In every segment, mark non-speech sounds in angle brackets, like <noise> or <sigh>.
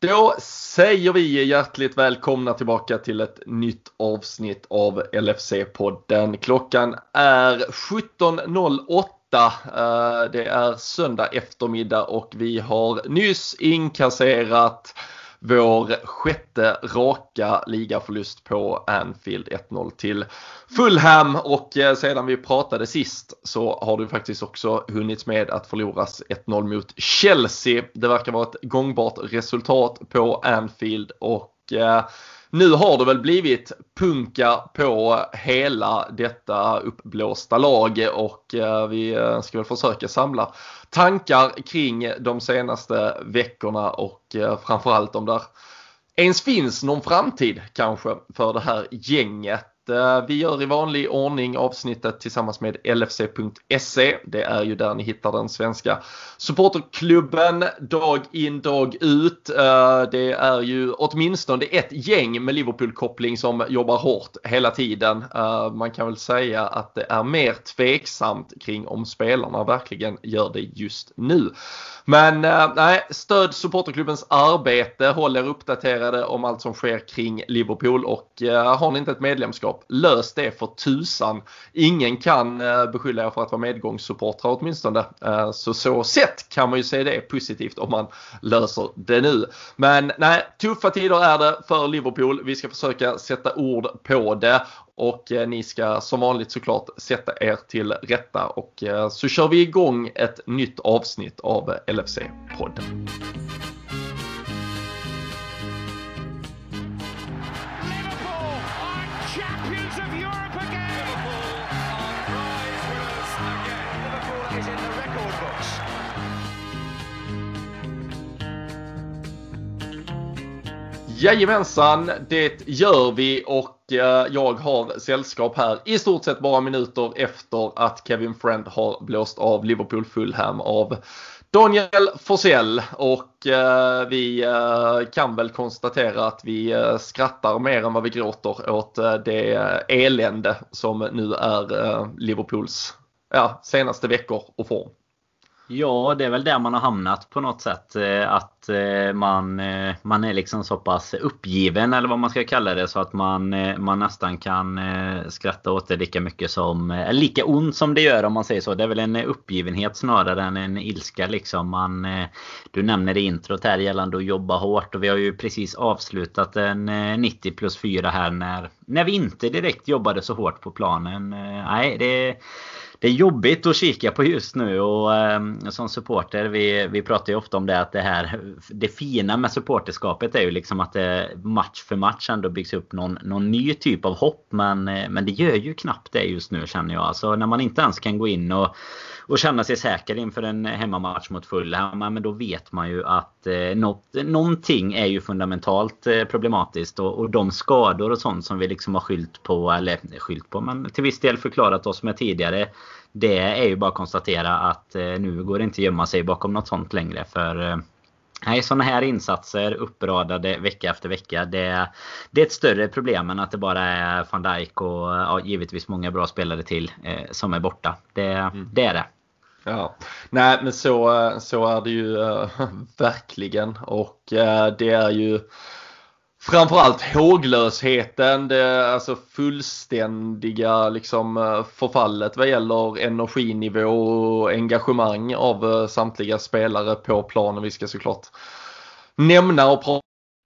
Då säger vi hjärtligt välkomna tillbaka till ett nytt avsnitt av LFC-podden. Klockan är 17.08. Eh, det är söndag eftermiddag och vi har nyss inkasserat vår sjätte raka ligaförlust på Anfield 1-0 till Fulham och eh, sedan vi pratade sist så har det faktiskt också hunnits med att förloras 1-0 mot Chelsea. Det verkar vara ett gångbart resultat på Anfield och eh, nu har det väl blivit punka på hela detta uppblåsta lag och eh, vi eh, ska väl försöka samla tankar kring de senaste veckorna och eh, framförallt om där ens finns någon framtid kanske för det här gänget. Eh, vi gör i vanlig ordning avsnittet tillsammans med LFC.se. Det är ju där ni hittar den svenska supporterklubben dag in dag ut. Eh, det är ju åtminstone ett gäng med Liverpool-koppling som jobbar hårt hela tiden. Eh, man kan väl säga att det är mer tveksamt kring om spelarna verkligen gör det just nu. Men eh, nej, stöd supporterklubbens arbete, håll er uppdaterade om allt som sker kring Liverpool och eh, har ni inte ett medlemskap. Lös det för tusan. Ingen kan eh, beskylla er för att vara medgångssupportrar åtminstone. Så så sett kan man ju se det positivt om man löser det nu. Men nej, tuffa tider är det för Liverpool. Vi ska försöka sätta ord på det och eh, ni ska som vanligt såklart sätta er till rätta och eh, så kör vi igång ett nytt avsnitt av LFC-podden. Jajamensan, det gör vi och eh, jag har sällskap här i stort sett bara minuter efter att Kevin Friend har blåst av Liverpool Fulham av Daniel Forsell och eh, vi eh, kan väl konstatera att vi eh, skrattar mer än vad vi gråter åt eh, det elände som nu är Liverpools ja, senaste veckor och form. Ja, det är väl där man har hamnat på något sätt. Eh, att eh, man, eh, man är liksom så pass uppgiven eller vad man ska kalla det så att man, man nästan kan skratta åt det lika mycket som... eller Lika ont som det gör om man säger så. Det är väl en uppgivenhet snarare än en ilska liksom. Man, du nämner i introt här gällande att jobba hårt och vi har ju precis avslutat en 90 plus 4 här när, när vi inte direkt jobbade så hårt på planen. Nej, det det är jobbigt att kika på just nu och eh, som supporter vi, vi pratar ju ofta om det att det här Det fina med supporterskapet är ju liksom att det match för match ändå byggs upp någon, någon ny typ av hopp men, eh, men det gör ju knappt det just nu känner jag. Alltså när man inte ens kan gå in och och känna sig säker inför en hemmamatch mot Fulham. Men då vet man ju att eh, något, någonting är ju fundamentalt eh, problematiskt. Och, och de skador och sånt som vi liksom har skylt på, eller skylt på, men till viss del förklarat oss med tidigare. Det är ju bara att konstatera att eh, nu går det inte att gömma sig bakom något sånt längre. För eh, Nej, sådana här insatser uppradade vecka efter vecka. Det, det är ett större problem än att det bara är van Dijk och ja, givetvis många bra spelare till eh, som är borta. Det, mm. det är det. Ja, nej men så, eh, så är det ju äh, <laughs> verkligen och äh, det är ju framförallt håglösheten, det alltså fullständiga liksom förfallet vad gäller energinivå och engagemang av samtliga spelare på planen. Vi ska såklart nämna och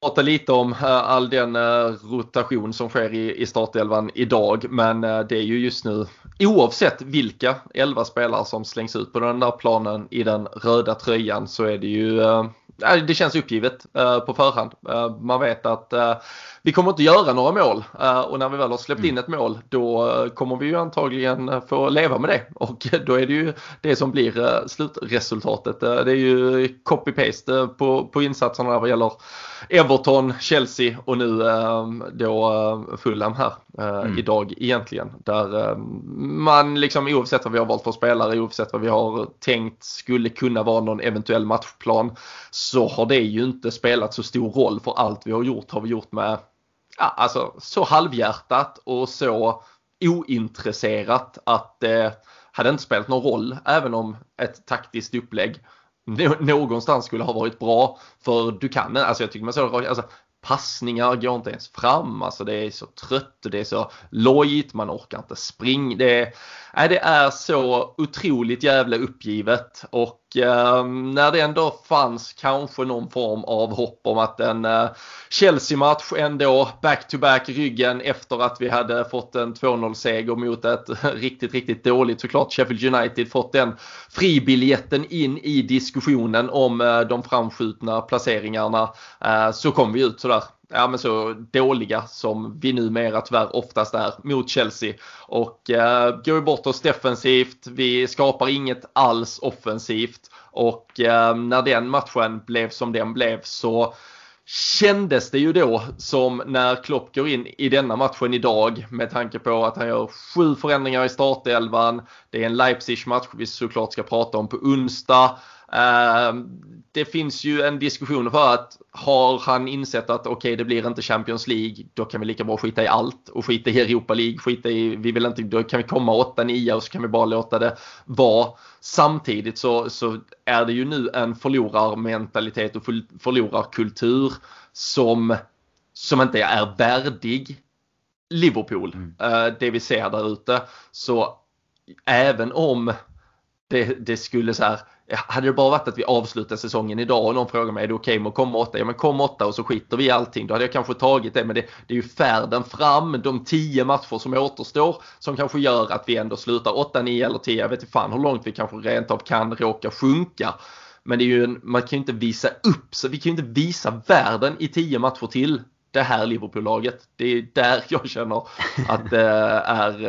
prata lite om eh, all den eh, rotation som sker i, startelvan idag. Men eh, det är ju just nu oavsett vilka 11 spelare som slängs ut på den där planen i den röda tröjan så är det ju det känns uppgivet på förhand. Man vet att vi kommer inte göra några mål och när vi väl har släppt in mm. ett mål då kommer vi ju antagligen få leva med det <laughs> och då är det ju det som blir slutresultatet. Det är ju copy-paste på, på insatserna vad gäller Everton, Chelsea och nu ehm, då eh, Fulham här eh, mm. idag egentligen. Där ehm, man liksom oavsett vad vi har valt för spelare, oavsett vad vi har tänkt skulle kunna vara någon eventuell matchplan så har det ju inte spelat så stor roll för allt vi har gjort har vi gjort med ja, alltså så halvhjärtat och så ointresserat att det hade inte spelat någon roll även om ett taktiskt upplägg någonstans skulle ha varit bra. För du kan, alltså jag tycker man såg alltså passningar går inte ens fram. Alltså det är så trött det är så lojt. Man orkar inte springa. Det är, nej, det är så otroligt jävla uppgivet. Och eh, när det ändå fanns kanske någon form av hopp om att en eh, Chelsea-match ändå back-to-back ryggen efter att vi hade fått en 2-0-seger mot ett <laughs> riktigt, riktigt dåligt såklart Sheffield United fått den fribiljetten in i diskussionen om eh, de framskjutna placeringarna. Eh, så kom vi ut sådär ja, men så dåliga som vi numera tyvärr oftast är mot Chelsea. Och eh, går bort oss defensivt, vi skapar inget alls offensivt och eh, när den matchen blev som den blev så kändes det ju då som när Klopp går in i denna matchen idag med tanke på att han gör sju förändringar i startelvan. Det är en Leipzig-match vi såklart ska prata om på onsdag. Ehm, det finns ju en diskussion för att har han insett att okej okay, det blir inte Champions League då kan vi lika bra skita i allt och skita i Europa League, skita i, vi vill inte, då kan vi komma 8-9 och så kan vi bara låta det vara. Samtidigt så, så är det ju nu en förlorarmentalitet och förlorarkultur som, som inte är värdig Liverpool. Mm. Uh, det vi ser där ute. Så även om det, det skulle så här hade det bara varit att vi avslutar säsongen idag och någon frågar mig är det okej okay med att komma åtta? Ja men kom åtta och så skiter vi i allting. Då hade jag kanske tagit det men det, det är ju färden fram, de tio matcher som återstår som kanske gör att vi ändå slutar 8, 9 eller 10. Jag vet inte fan hur långt vi kanske rent av kan råka sjunka. Men det är ju en, man kan ju inte visa upp, så vi kan ju inte visa världen i tio matcher till det här Liverpool-laget. Det är där <laughs> jag känner att det är,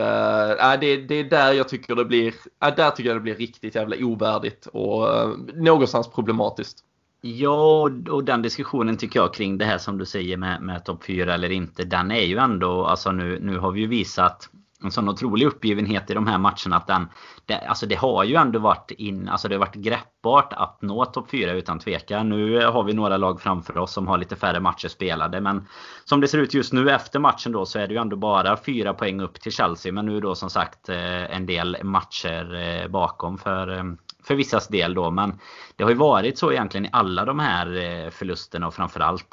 äh, det, det är där jag tycker det blir, äh, där tycker jag det blir riktigt jävla ovärdigt och äh, någonstans problematiskt. Ja, och den diskussionen tycker jag kring det här som du säger med, med topp 4 eller inte. Den är ju ändå, alltså nu, nu har vi ju visat en sån otrolig uppgivenhet i de här matcherna att den, det, alltså det har ju ändå varit in, alltså det har varit greppbart att nå topp 4 utan tvekan. Nu har vi några lag framför oss som har lite färre matcher spelade men som det ser ut just nu efter matchen då så är det ju ändå bara fyra poäng upp till Chelsea men nu då som sagt eh, en del matcher eh, bakom för eh, för vissas del då. Men det har ju varit så egentligen i alla de här förlusterna och framförallt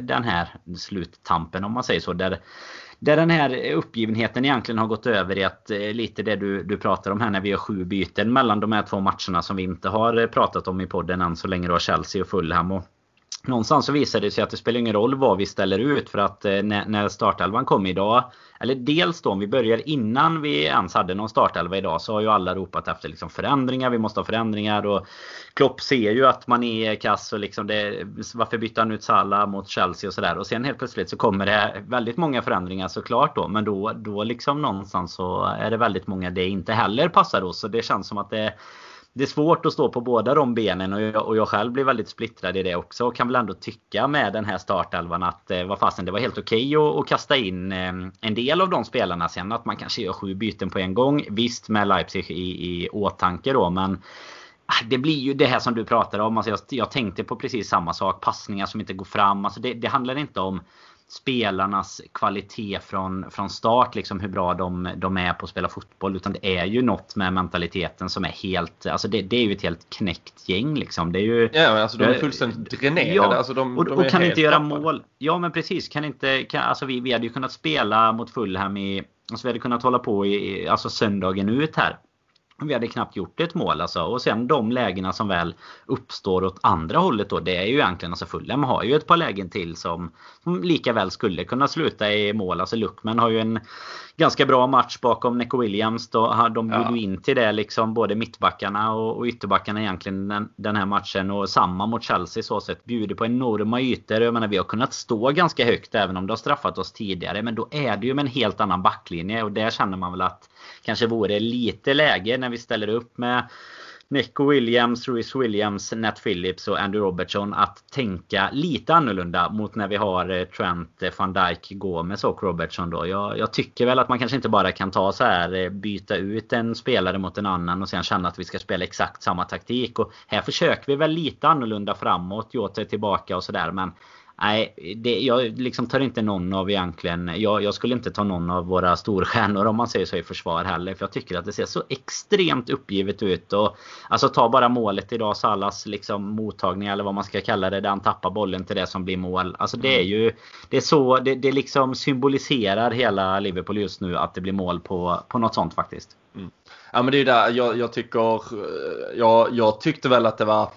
den här sluttampen om man säger så. Där där den här uppgivenheten egentligen har gått över i att eh, lite det du, du pratar om här när vi gör sju byten mellan de här två matcherna som vi inte har eh, pratat om i podden än så länge då Chelsea och Fulham. Och någonstans så visar det sig att det spelar ingen roll vad vi ställer ut för att eh, när, när startelvan kom idag eller dels då om vi börjar innan vi ens hade någon startelva idag så har ju alla ropat efter liksom förändringar. Vi måste ha förändringar och Klopp ser ju att man är kass och liksom det, varför bytte han ut Salah mot Chelsea och sådär. Och sen helt plötsligt så kommer det väldigt många förändringar såklart då. Men då, då liksom någonstans så är det väldigt många det inte heller passar oss. Så det känns som att det det är svårt att stå på båda de benen och jag, och jag själv blir väldigt splittrad i det också. Och kan väl ändå tycka med den här startelvan att eh, vad fasen, det var helt okej okay att, att kasta in eh, en del av de spelarna. Sen att man kanske gör sju byten på en gång. Visst med Leipzig i, i åtanke då men ah, det blir ju det här som du pratar om. Alltså jag, jag tänkte på precis samma sak. Passningar som inte går fram. Alltså det, det handlar inte om spelarnas kvalitet från, från start, liksom hur bra de, de är på att spela fotboll. Utan det är ju något med mentaliteten som är helt, alltså det, det är ju ett helt knäckt gäng liksom. Det är ju... Ja alltså de är fullständigt dränerade. Ja, alltså de, och, de och kan inte göra tappade. mål. Ja men precis, kan inte, kan, alltså vi, vi hade ju kunnat spela mot Fulham i, alltså vi hade kunnat hålla på i, alltså söndagen ut här. Vi hade knappt gjort ett mål alltså. Och sen de lägena som väl uppstår åt andra hållet då. Det är ju egentligen alltså Fulham har ju ett par lägen till som, som lika väl skulle kunna sluta i mål. Alltså Luckman har ju en ganska bra match bakom Neco Williams. Då, de bjuder ja. in till det liksom både mittbackarna och, och ytterbackarna egentligen den, den, här matchen. Och samma mot Chelsea så sett. Bjuder på enorma ytor. Jag menar vi har kunnat stå ganska högt även om det har straffat oss tidigare. Men då är det ju med en helt annan backlinje och där känner man väl att kanske vore lite läge när vi ställer upp med Nico Williams, Ruiz Williams, Nat Phillips och Andrew Robertson att tänka lite annorlunda mot när vi har eh, Trent, eh, van Dijk, Gomes och Robertson då. Jag, jag, tycker väl att man kanske inte bara kan ta så här eh, byta ut en spelare mot en annan och sen känna att vi ska spela exakt samma taktik. Och här försöker vi väl lite annorlunda framåt. Jota är tillbaka och sådär men Nej, det, jag liksom tar inte någon av egentligen... Jag, jag, skulle inte ta någon av våra storstjärnor om man säger så i försvar heller. För jag tycker att det ser så extremt uppgivet ut. Och, alltså ta bara målet idag, Salas liksom mottagning eller vad man ska kalla det. Där han tappar bollen till det som blir mål. Alltså det är ju... Det är så... Det, det liksom symboliserar hela Liverpool just nu att det blir mål på, på något sånt faktiskt. Mm. Ja men det är ju där jag, jag tycker... Jag, jag tyckte väl att det var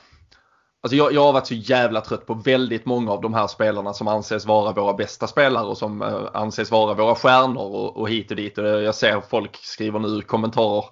Alltså jag, jag har varit så jävla trött på väldigt många av de här spelarna som anses vara våra bästa spelare och som eh, anses vara våra stjärnor och, och hit och dit. Och jag ser folk skriver nu kommentarer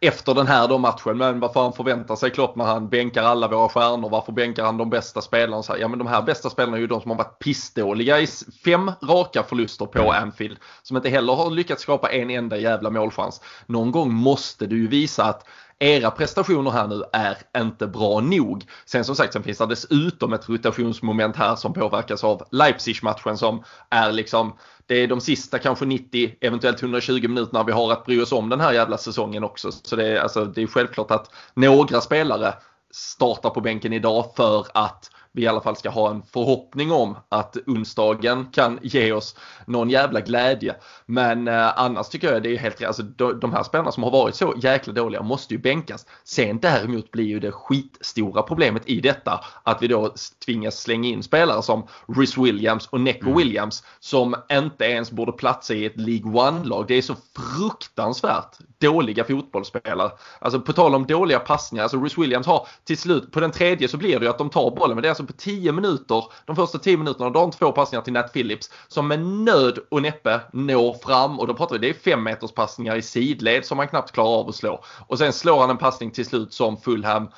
efter den här då matchen. Men vad fan förväntar sig Klopp när han bänkar alla våra stjärnor? Varför bänkar han de bästa spelarna? Så här, ja men de här bästa spelarna är ju de som har varit pissdåliga i fem raka förluster på Anfield. Som inte heller har lyckats skapa en enda jävla målchans. Någon gång måste du ju visa att era prestationer här nu är inte bra nog. Sen som sagt, sen finns det dessutom ett rotationsmoment här som påverkas av Leipzig-matchen som är liksom det är de sista kanske 90, eventuellt 120 minuterna vi har att bry oss om den här jävla säsongen också. Så det är, alltså, det är självklart att några spelare startar på bänken idag för att vi i alla fall ska ha en förhoppning om att onsdagen kan ge oss någon jävla glädje. Men eh, annars tycker jag det är helt. Alltså, de, här spelarna som har varit så jäkla dåliga måste ju bänkas. Sen däremot blir ju det skitstora problemet i detta att vi då tvingas slänga in spelare som Rhys Williams och Neco mm. Williams som inte ens borde platsa i ett League One-lag. Det är så fruktansvärt dåliga fotbollsspelare. Alltså på tal om dåliga passningar, alltså Rhys Williams har till slut, på den tredje så blir det ju att de tar bollen men det är alltså på 10 minuter, de första 10 minuterna, då har de två passningar till Nat Phillips som med nöd och näppe når fram och då pratar vi, det är 5 meters passningar i sidled som han knappt klarar av att slå. Och sen slår han en passning till slut som Fulham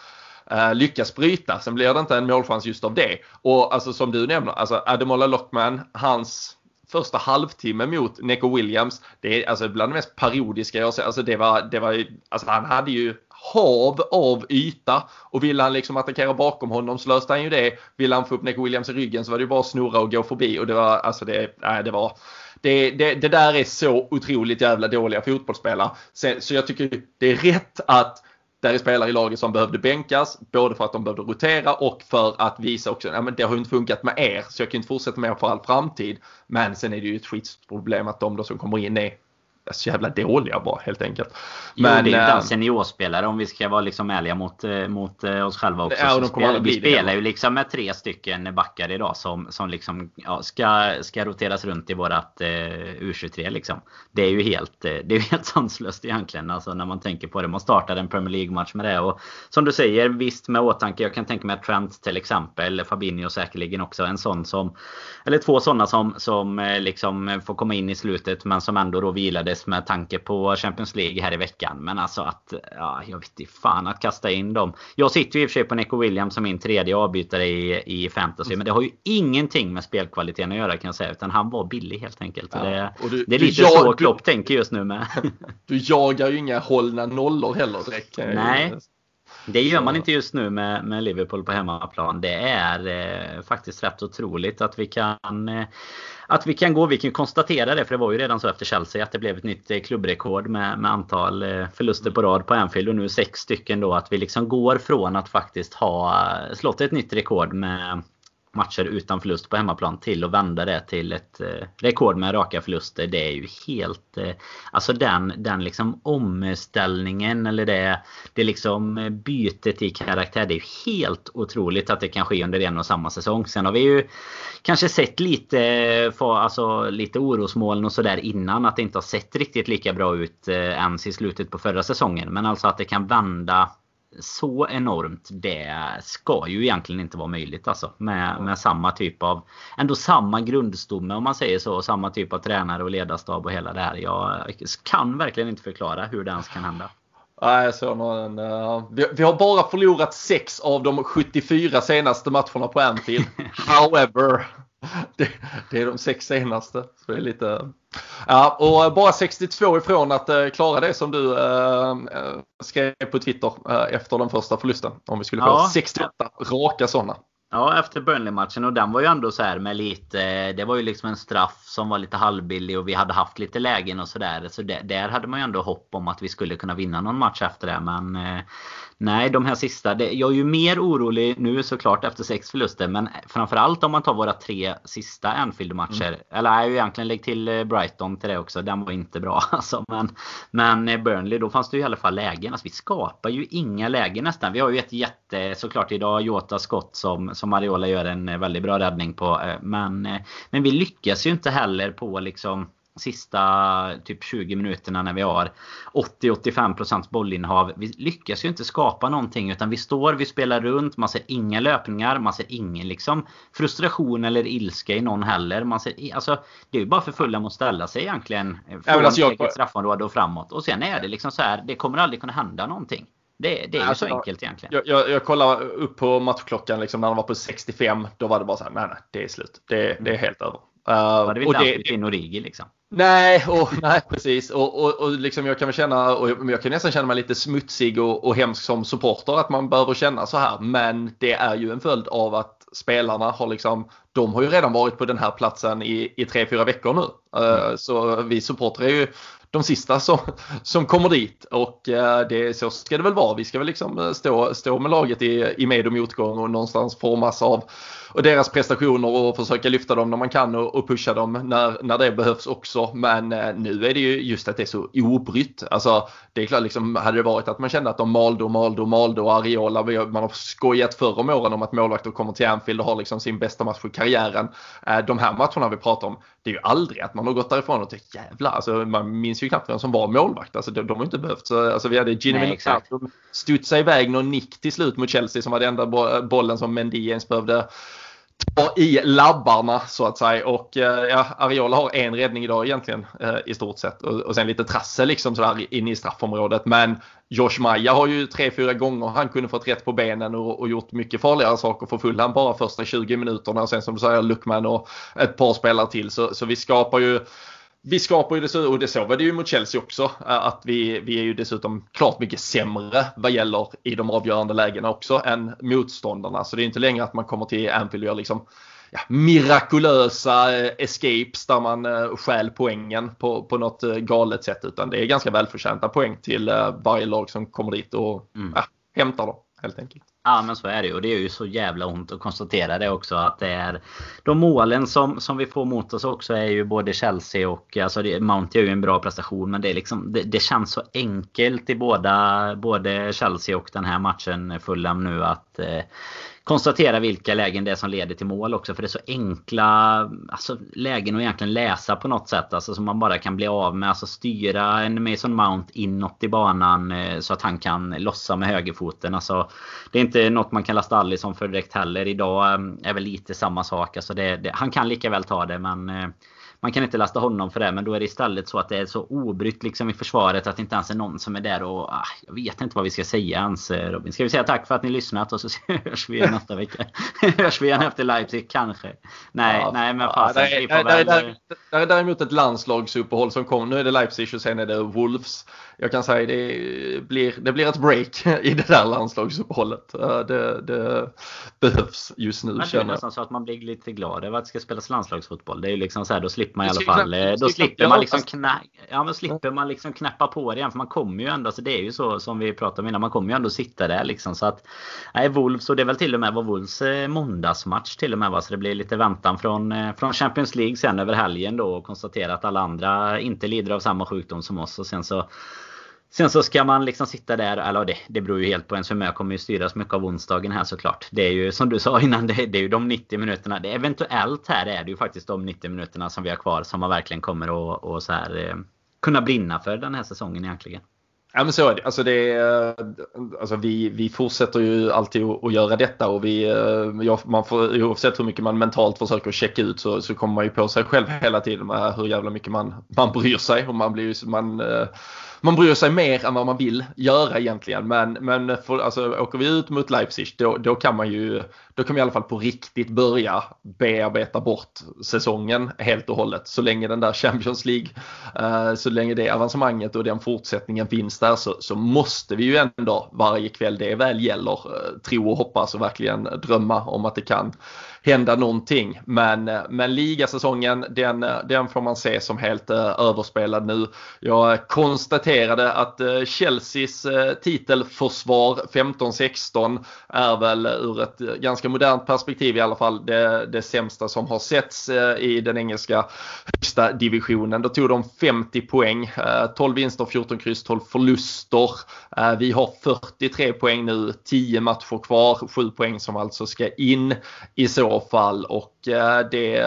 eh, lyckas bryta. Sen blir det inte en målchans just av det. Och alltså som du nämner, alltså Ademola Lockman, hans första halvtimme mot Neco Williams, det är alltså bland det mest parodiska jag ser. Alltså det var, det var alltså han hade ju hav av yta och vill han liksom attackera bakom honom så löste han ju det. Vill han få upp Nick Williams i ryggen så var det bara att snurra och gå förbi och det var alltså det, nej det var det, det, det där är så otroligt jävla dåliga fotbollsspelare. Så, så jag tycker det är rätt att där är spelare i laget som behövde bänkas, både för att de behövde rotera och för att visa också, ja men det har ju inte funkat med er så jag kan inte fortsätta med er för all framtid. Men sen är det ju ett skitproblem att de då som kommer in är så jävla dåliga bara helt enkelt. Men, jo, det är ju inte seniorspelare om vi ska vara liksom ärliga mot, eh, mot eh, oss själva också. Ja, spel, vi spelar ju liksom med tre stycken backar idag som, som liksom ja, ska, ska roteras runt i vårat eh, U23 liksom. Det är ju helt, eh, det är helt sanslöst egentligen alltså när man tänker på det. Man startar en Premier League-match med det och som du säger visst med åtanke. Jag kan tänka mig att Trent till exempel, Fabinho säkerligen också en sån som eller två sådana som, som liksom får komma in i slutet men som ändå då vilades faktiskt med tanke på Champions League här i veckan. Men alltså att, ja, jag vet inte fan att kasta in dem. Jag sitter ju i och för sig på Nico Williams som min tredje avbytare i, i fantasy. Men det har ju ingenting med spelkvaliteten att göra kan jag säga. Utan han var billig helt enkelt. Ja, det, du, det, är lite jag, så Klopp du, tänker just nu med. <laughs> du jagar ju inga hållna nollor heller direkt. Nej. Det gör man inte just nu med, med Liverpool på hemmaplan. Det är eh, faktiskt rätt otroligt att vi kan eh, att vi kan gå. Vi kan konstatera det, för det var ju redan så efter Chelsea att det blev ett nytt eh, klubbrekord med, med antal eh, förluster på rad på Anfield och nu sex stycken då. Att vi liksom går från att faktiskt ha eh, slått ett nytt rekord med matcher utan förlust på hemmaplan till att vända det till ett eh, rekord med raka förluster. Det är ju helt... Eh, alltså den, den liksom omställningen eller det, det liksom eh, bytet i karaktär. Det är ju helt otroligt att det kan ske under en och samma säsong. Sen har vi ju kanske sett lite, alltså, lite orosmoln och sådär innan. Att det inte har sett riktigt lika bra ut ens i slutet på förra säsongen. Men alltså att det kan vända så enormt. Det ska ju egentligen inte vara möjligt alltså. Med, med samma typ av, ändå samma grundstomme om man säger så. Samma typ av tränare och ledarstab och hela det här. Jag kan verkligen inte förklara hur det ens kan hända. Nej, jag såg någon, uh, vi, vi, har bara förlorat sex av de 74 senaste matcherna på Anfield. <laughs> However, <laughs> det, det, är de sex senaste. Så det är lite... Ja, och bara 62 ifrån att uh, klara det som du uh, skrev på Twitter uh, efter den första förlusten. Om vi skulle få ja. 68 raka sådana. Ja, efter Burnley-matchen och den var ju ändå så här med lite... Det var ju liksom en straff som var lite halvbillig och vi hade haft lite lägen och sådär. Så, där hade man ju ändå hopp om att vi skulle kunna vinna någon match efter det. Men Nej, de här sista. Det, jag är ju mer orolig nu såklart efter sex förluster. Men framförallt om man tar våra tre sista Anfield-matcher. Mm. Eller jag egentligen lägg till eh, Brighton till det också. Den var inte bra <laughs> alltså. Men, men eh, Burnley, då fanns det ju i alla fall lägen. Alltså, vi skapar ju inga lägen nästan. Vi har ju ett jätte, såklart idag, Jota skott som, som Ariola gör en eh, väldigt bra räddning på. Men, men vi lyckas ju inte heller på liksom sista typ 20 minuterna när vi har 80-85% bollinnehav. Vi lyckas ju inte skapa någonting utan vi står, vi spelar runt, man ser inga löpningar, man ser ingen liksom frustration eller ilska i någon heller. Man ser, alltså, det är ju bara för fulla att ställa sig egentligen från alltså jag... eget straffområde och framåt. Och sen är det liksom så här, det kommer aldrig kunna hända någonting. Det, det är alltså, ju så enkelt egentligen. Jag, jag, jag kollade upp på matchklockan liksom när den var på 65. Då var det bara så här, nej nej, det är slut. Det, det är helt över. Uh, var det väl inte det, Pino Rigi liksom? Nej, och, nej precis. Och, och, och liksom jag kan väl känna, och jag kan nästan känna mig lite smutsig och, och hemsk som supporter att man behöver känna så här. Men det är ju en följd av att spelarna har liksom, de har ju redan varit på den här platsen i, i tre, fyra veckor nu. Eh, mm. Så vi supportrar är ju de sista som, som kommer dit och eh, det, så ska det väl vara. Vi ska väl liksom eh, stå, stå med laget i, i med och motgång och någonstans formas av och deras prestationer och försöka lyfta dem när man kan och, och pusha dem när, när det behövs också. Men eh, nu är det ju just att det är så obrytt. Alltså det är klart, liksom, hade det varit att man kände att de malde och malde och malde och Ariola, man har skojat förr om åren om att målvakter kommer till Anfield och har liksom sin bästa match i karriären. Eh, de här matcherna vi pratar om, det är ju aldrig att man har gått därifrån och tänkt jävlar, alltså, man minns ju knappt vem som var målvakt. Alltså, de, de har inte behövt. Så, alltså, vi hade Ginny studsade iväg någon nick till slut mot Chelsea som var den enda bollen som Mendy ens behövde i labbarna så att säga. Och eh, ja, Ariola har en räddning idag egentligen eh, i stort sett. Och, och sen lite trassel liksom sådär inne i straffområdet. Men Josh Maja har ju tre, fyra gånger han kunde fått rätt på benen och, och gjort mycket farligare saker för Fulham bara första 20 minuterna. Och sen som du säger Luckman och ett par spelare till. Så, så vi skapar ju vi skapar ju dessutom, och det så var det ju mot Chelsea också, eh, att vi, vi är ju dessutom klart mycket sämre vad gäller i de avgörande lägena också än motståndarna. Så det är inte längre att man kommer till Anfield och gör liksom ja, mirakulösa eh, escapes där man uh, stjäl poängen på, på något galet sätt utan det är ganska välförtjänta poäng till varje lag som kommer dit och mm. ja, hämtar dem helt enkelt. Ja men så är det ju. Och det är ju så jävla ont att konstatera det också. Att det är de målen som, som vi får mot oss också är ju både Chelsea och alltså det, Mount gör ju en bra prestation. Men det, är liksom, det, det, känns så enkelt i båda både Chelsea och den här matchen Fulham nu att eh, konstatera vilka lägen det är som leder till mål också. För det är så enkla alltså, lägen att egentligen läsa på något sätt. Alltså som man bara kan bli av med. Alltså styra en Mason Mount inåt i banan eh, så att han kan lossa med högerfoten. Alltså, det är inte något man kan lasta Alisson för direkt heller. Idag eh, är väl lite samma sak. Alltså det, det, han kan lika väl ta det men eh, man kan inte lasta honom för det. Men då är det istället så att det är så obrytt liksom i försvaret att det inte ens är någon som är där och ah, jag vet inte vad vi ska säga ens Robin. Ska vi säga tack för att ni lyssnat och så <laughs> hörs vi igen nästa vecka. <laughs> hörs vi igen efter Leipzig kanske. Nej, ja, nej men fasen. Ja, det, är, det, det är däremot ett landslagsuppehåll som kommer. Nu är det Leipzig och sen är det Wolves jag kan säga det blir, det blir ett break <laughs> i det där landslagsuppehållet. Det, det behövs just nu. Men det är nästan så att man blir lite glad över att det ska spelas landslagsfotboll. Det är ju liksom så här, då slipper man i alla fall. Då slipper man liksom knä, ja, men slipper man liksom knäppa på det igen. För man kommer ju ändå, alltså det är ju så som vi pratade om innan, man kommer ju ändå sitta där liksom. Så att, nej, Wolves, och det är väl till och med var Wolves eh, måndagsmatch till och med va. Så det blir lite väntan från, eh, från Champions League sen över helgen då och konstatera att alla andra inte lider av samma sjukdom som oss. Och sen så Sen så ska man liksom sitta där, eller det, det beror ju helt på ens humör. kommer ju styras mycket av onsdagen här såklart. Det är ju som du sa innan, det, det är ju de 90 minuterna. Det, eventuellt här är det ju faktiskt de 90 minuterna som vi har kvar som man verkligen kommer att och så här, eh, kunna brinna för den här säsongen egentligen. Ja men så är det. Alltså, det är, eh, alltså vi, vi fortsätter ju alltid att göra detta och vi, eh, ja, man får, oavsett hur mycket man mentalt försöker checka ut så, så kommer man ju på sig själv hela tiden med hur jävla mycket man, man bryr sig. Och man blir ju, man, eh, man bryr sig mer än vad man vill göra egentligen. Men, men för, alltså, åker vi ut mot Leipzig då, då kan man ju då kan vi i alla fall på riktigt börja bearbeta bort säsongen helt och hållet. Så länge den där Champions League, eh, så länge det avancemanget och den fortsättningen finns där så, så måste vi ju ändå varje kväll det väl gäller eh, tro och hoppas och verkligen drömma om att det kan hända någonting. Men, eh, men ligasäsongen den, den får man se som helt överspelad nu. Jag konstaterade att Chelseas titelförsvar 15-16 är väl ur ett ganska modernt perspektiv i alla fall det, det sämsta som har setts eh, i den engelska högsta divisionen. Då tog de 50 poäng, eh, 12 vinster, 14 kryss, 12 förluster. Eh, vi har 43 poäng nu, 10 matcher kvar, 7 poäng som alltså ska in i så fall och det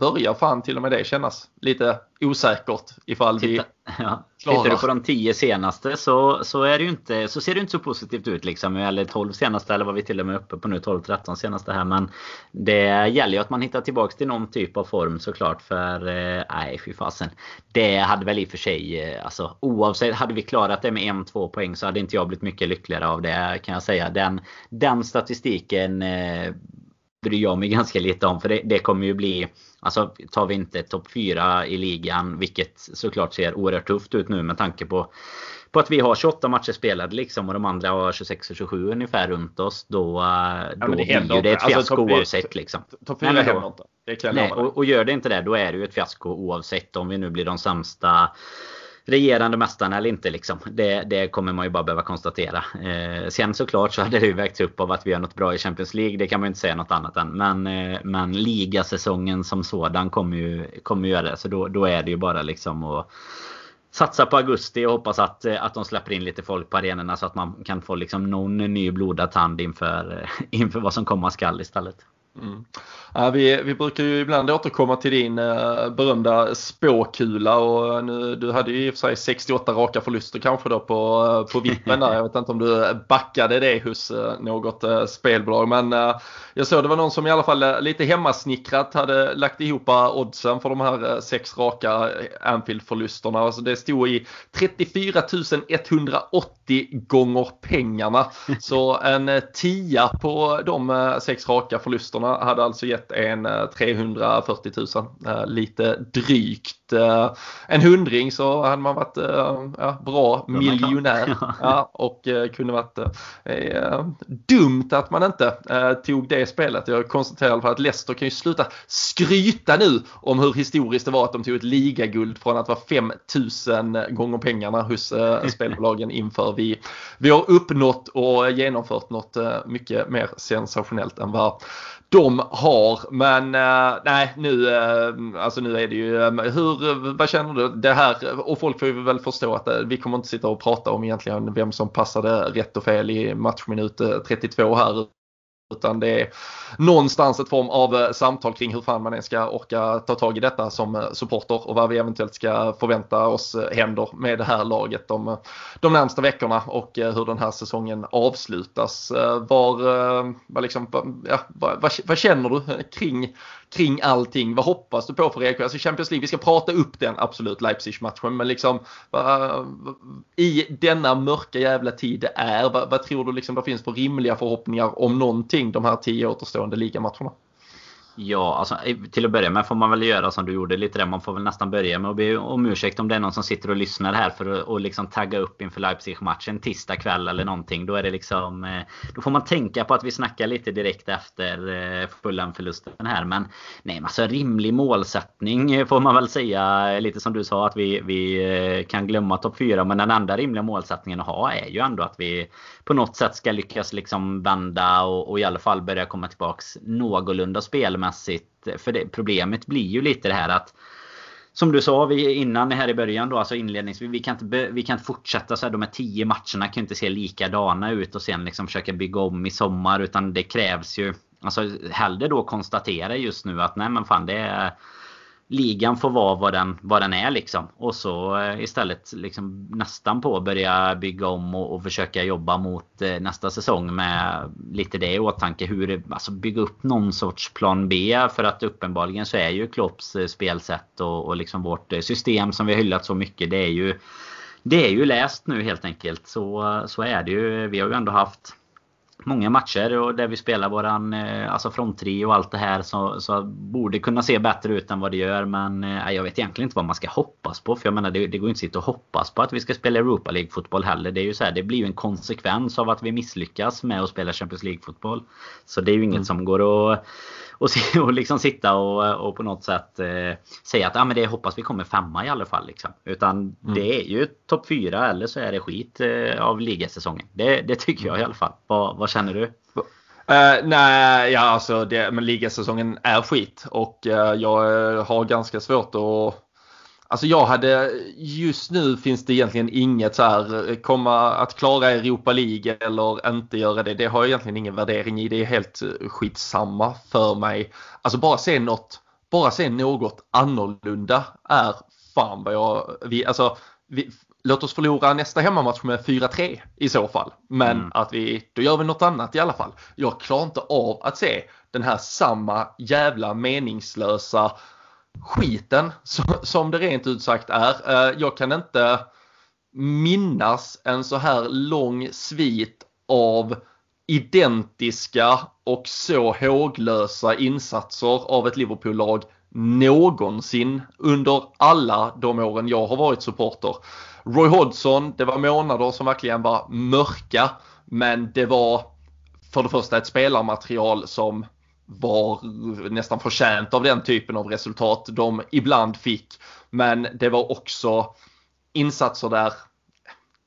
börjar fan till och med det kännas lite osäkert ifall Titta, vi <laughs> ja. Tittar du på de 10 senaste så, så, är det inte, så ser det inte så positivt ut. Liksom. Eller 12 senaste eller vad vi till och med är uppe på nu. 12-13 senaste här. Men det gäller ju att man hittar tillbaks till någon typ av form såklart. För eh, nej fy fasen. Det hade väl i och för sig, eh, alltså oavsett. Hade vi klarat det med 1-2 poäng så hade inte jag blivit mycket lyckligare av det kan jag säga. Den, den statistiken eh, bryr jag mig <laughs> ganska lite om. För det, det kommer ju bli Alltså tar vi inte topp 4 i ligan, vilket såklart ser oerhört tufft ut nu med tanke på, på att vi har 28 matcher spelade liksom och de andra har 26 och 27 ungefär runt oss. Då, då ja, det blir ju det ett alltså, fiasko alltså, oavsett. Liksom. Topp 4 händer inte. Det kan nej, och, och gör det inte det, då är det ju ett fiasko oavsett om vi nu blir de sämsta regerande mästaren eller inte. Liksom. Det, det, kommer man ju bara behöva konstatera. Eh, sen såklart så hade det ju vägts upp av att vi gör något bra i Champions League. Det kan man ju inte säga något annat än. Men, eh, men ligasäsongen som sådan kommer ju, kommer ju göra det. Så då, då är det ju bara liksom att satsa på augusti och hoppas att, eh, att de släpper in lite folk på arenorna så att man kan få liksom någon ny blodad tand inför, eh, inför vad som komma skall istället. Mm. Ja, vi, vi brukar ju ibland återkomma till din eh, berömda spåkula och nu, du hade ju i och för sig 68 raka förluster kanske då på, eh, på vippen där. Jag vet inte om du backade det hos eh, något spelbolag men jag såg det var någon som i alla fall lite hemmasnickrat hade lagt ihop oddsen för de här sex raka Anfield-förlusterna. Alltså det stod i 34 180 gånger pengarna. Så en tia på de sex raka förlusterna hade alltså gett en 340 000. Lite drygt eh, en hundring så hade man varit eh, ja, bra miljonär. <laughs> Ja, och eh, kunde varit eh, dumt att man inte eh, tog det spelet. Jag konstaterar fall att Leicester kan ju sluta skryta nu om hur historiskt det var att de tog ett ligaguld från att vara 5000 gånger pengarna hos eh, <laughs> spelbolagen inför vi, vi har uppnått och genomfört något eh, mycket mer sensationellt än vad de har. Men uh, nej, nu, uh, alltså nu är det ju, um, hur, vad känner du? Det här, och folk får ju väl förstå att uh, vi kommer inte sitta och prata om egentligen vem som passade rätt och fel i matchminut 32 här utan det är någonstans ett form av eh, samtal kring hur fan man ens ska orka ta tag i detta som eh, supporter och vad vi eventuellt ska förvänta oss eh, händer med det här laget de, de närmsta veckorna och hur den här säsongen avslutas. Var, var liksom, ja, vad, vad, vad känner du kring kring allting. Vad hoppas du på för reaktion? Alltså Champions League, vi ska prata upp den absolut Leipzig-matchen men liksom i denna mörka jävla tid det är, vad, vad tror du liksom det finns för rimliga förhoppningar om någonting de här tio återstående ligamatcherna? Ja, alltså, till att börja med får man väl göra som du gjorde lite där. Man får väl nästan börja med att be om ursäkt om det är någon som sitter och lyssnar här för att och liksom tagga upp inför Leipzig-matchen tisdag kväll eller någonting. Då är det liksom... Eh, då får man tänka på att vi snackar lite direkt efter eh, Fulham-förlusten här. Men nej, alltså rimlig målsättning får man väl säga. Lite som du sa att vi, vi eh, kan glömma topp 4. Men den enda rimliga målsättningen att ha är ju ändå att vi på något sätt ska lyckas liksom vända och, och i alla fall börja komma tillbaks någorlunda spelmässigt. För det, problemet blir ju lite det här att som du sa vi, innan här i början då, alltså inledningsvis. Vi kan inte, vi kan inte fortsätta så här. De här tio matcherna kan inte se likadana ut och sen liksom försöka bygga om i sommar. Utan det krävs ju, alltså hellre då konstatera just nu att nej men fan det är ligan får vara vad den, vad den är liksom. Och så eh, istället liksom nästan på att börja bygga om och, och, försöka jobba mot eh, nästa säsong med lite det i åtanke. Hur, alltså bygga upp någon sorts plan B. För att uppenbarligen så är ju Klopps eh, spelsätt och, och liksom vårt system som vi har hyllat så mycket. Det är ju, det är ju läst nu helt enkelt. Så, så är det ju. Vi har ju ändå haft många matcher och där vi spelar våran eh, alltså fronttrio och allt det här så, så borde kunna se bättre ut än vad det gör. Men eh, jag vet egentligen inte vad man ska hoppas på. För jag menar det, det går inte att sitta och hoppas på att vi ska spela Europa League-fotboll heller. Det är ju så här, det blir ju en konsekvens av att vi misslyckas med att spela Champions League-fotboll. Så det är ju inget mm. som går att och, <laughs> och liksom sitta och, och på något sätt eh, säga att ah, men det hoppas vi kommer femma i alla fall. Liksom. Utan mm. det är ju topp fyra eller så är det skit eh, av ligasäsongen. Det, det tycker jag i alla fall. Vad, vad känner du? Uh, nej, ja alltså det, men ligasäsongen är skit och uh, jag har ganska svårt att Alltså jag hade, just nu finns det egentligen inget så här, komma att klara Europa League eller inte göra det. Det har jag egentligen ingen värdering i. Det är helt skitsamma för mig. Alltså bara se något, bara se något annorlunda är fan vad jag, vi, alltså vi, låt oss förlora nästa hemmamatch med 4-3 i så fall. Men mm. att vi, då gör vi något annat i alla fall. Jag klarar inte av att se den här samma jävla meningslösa skiten som det rent ut sagt är. Eh, jag kan inte minnas en så här lång svit av identiska och så håglösa insatser av ett Liverpool-lag någonsin under alla de åren jag har varit supporter. Roy Hodgson, det var månader som verkligen var mörka men det var för det första ett spelarmaterial som var nästan förtjänt av den typen av resultat de ibland fick. Men det var också insatser där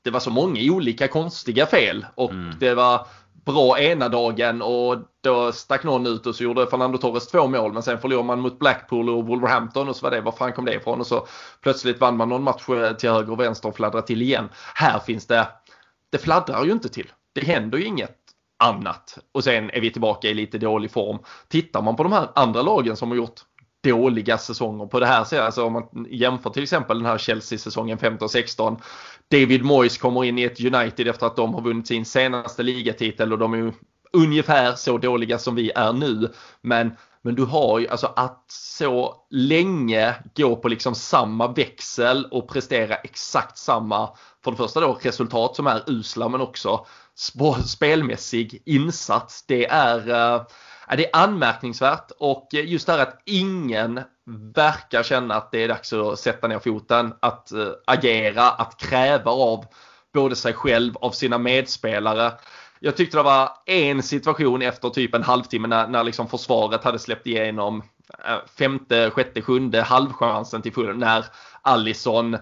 det var så många olika konstiga fel och mm. det var bra ena dagen och då stack någon ut och så gjorde Fernando Torres två mål men sen förlorade man mot Blackpool och Wolverhampton och så var det, var fan kom det ifrån? Och så plötsligt vann man någon match till höger och vänster och fladdrade till igen. Här finns det, det fladdrar ju inte till. Det händer ju inget annat. Och sen är vi tillbaka i lite dålig form. Tittar man på de här andra lagen som har gjort dåliga säsonger på det här sättet. Alltså om man jämför till exempel den här Chelsea-säsongen 15-16. David Moyes kommer in i ett United efter att de har vunnit sin senaste ligatitel och de är ju ungefär så dåliga som vi är nu. Men, men du har ju alltså att så länge gå på liksom samma växel och prestera exakt samma, för det första då resultat som är usla men också spelmässig insats. Det är, äh, det är anmärkningsvärt och just det här att ingen verkar känna att det är dags att sätta ner foten, att äh, agera, att kräva av både sig själv, av sina medspelare. Jag tyckte det var en situation efter typ en halvtimme när, när liksom försvaret hade släppt igenom eh, femte, sjätte, sjunde halvchansen till full när Allison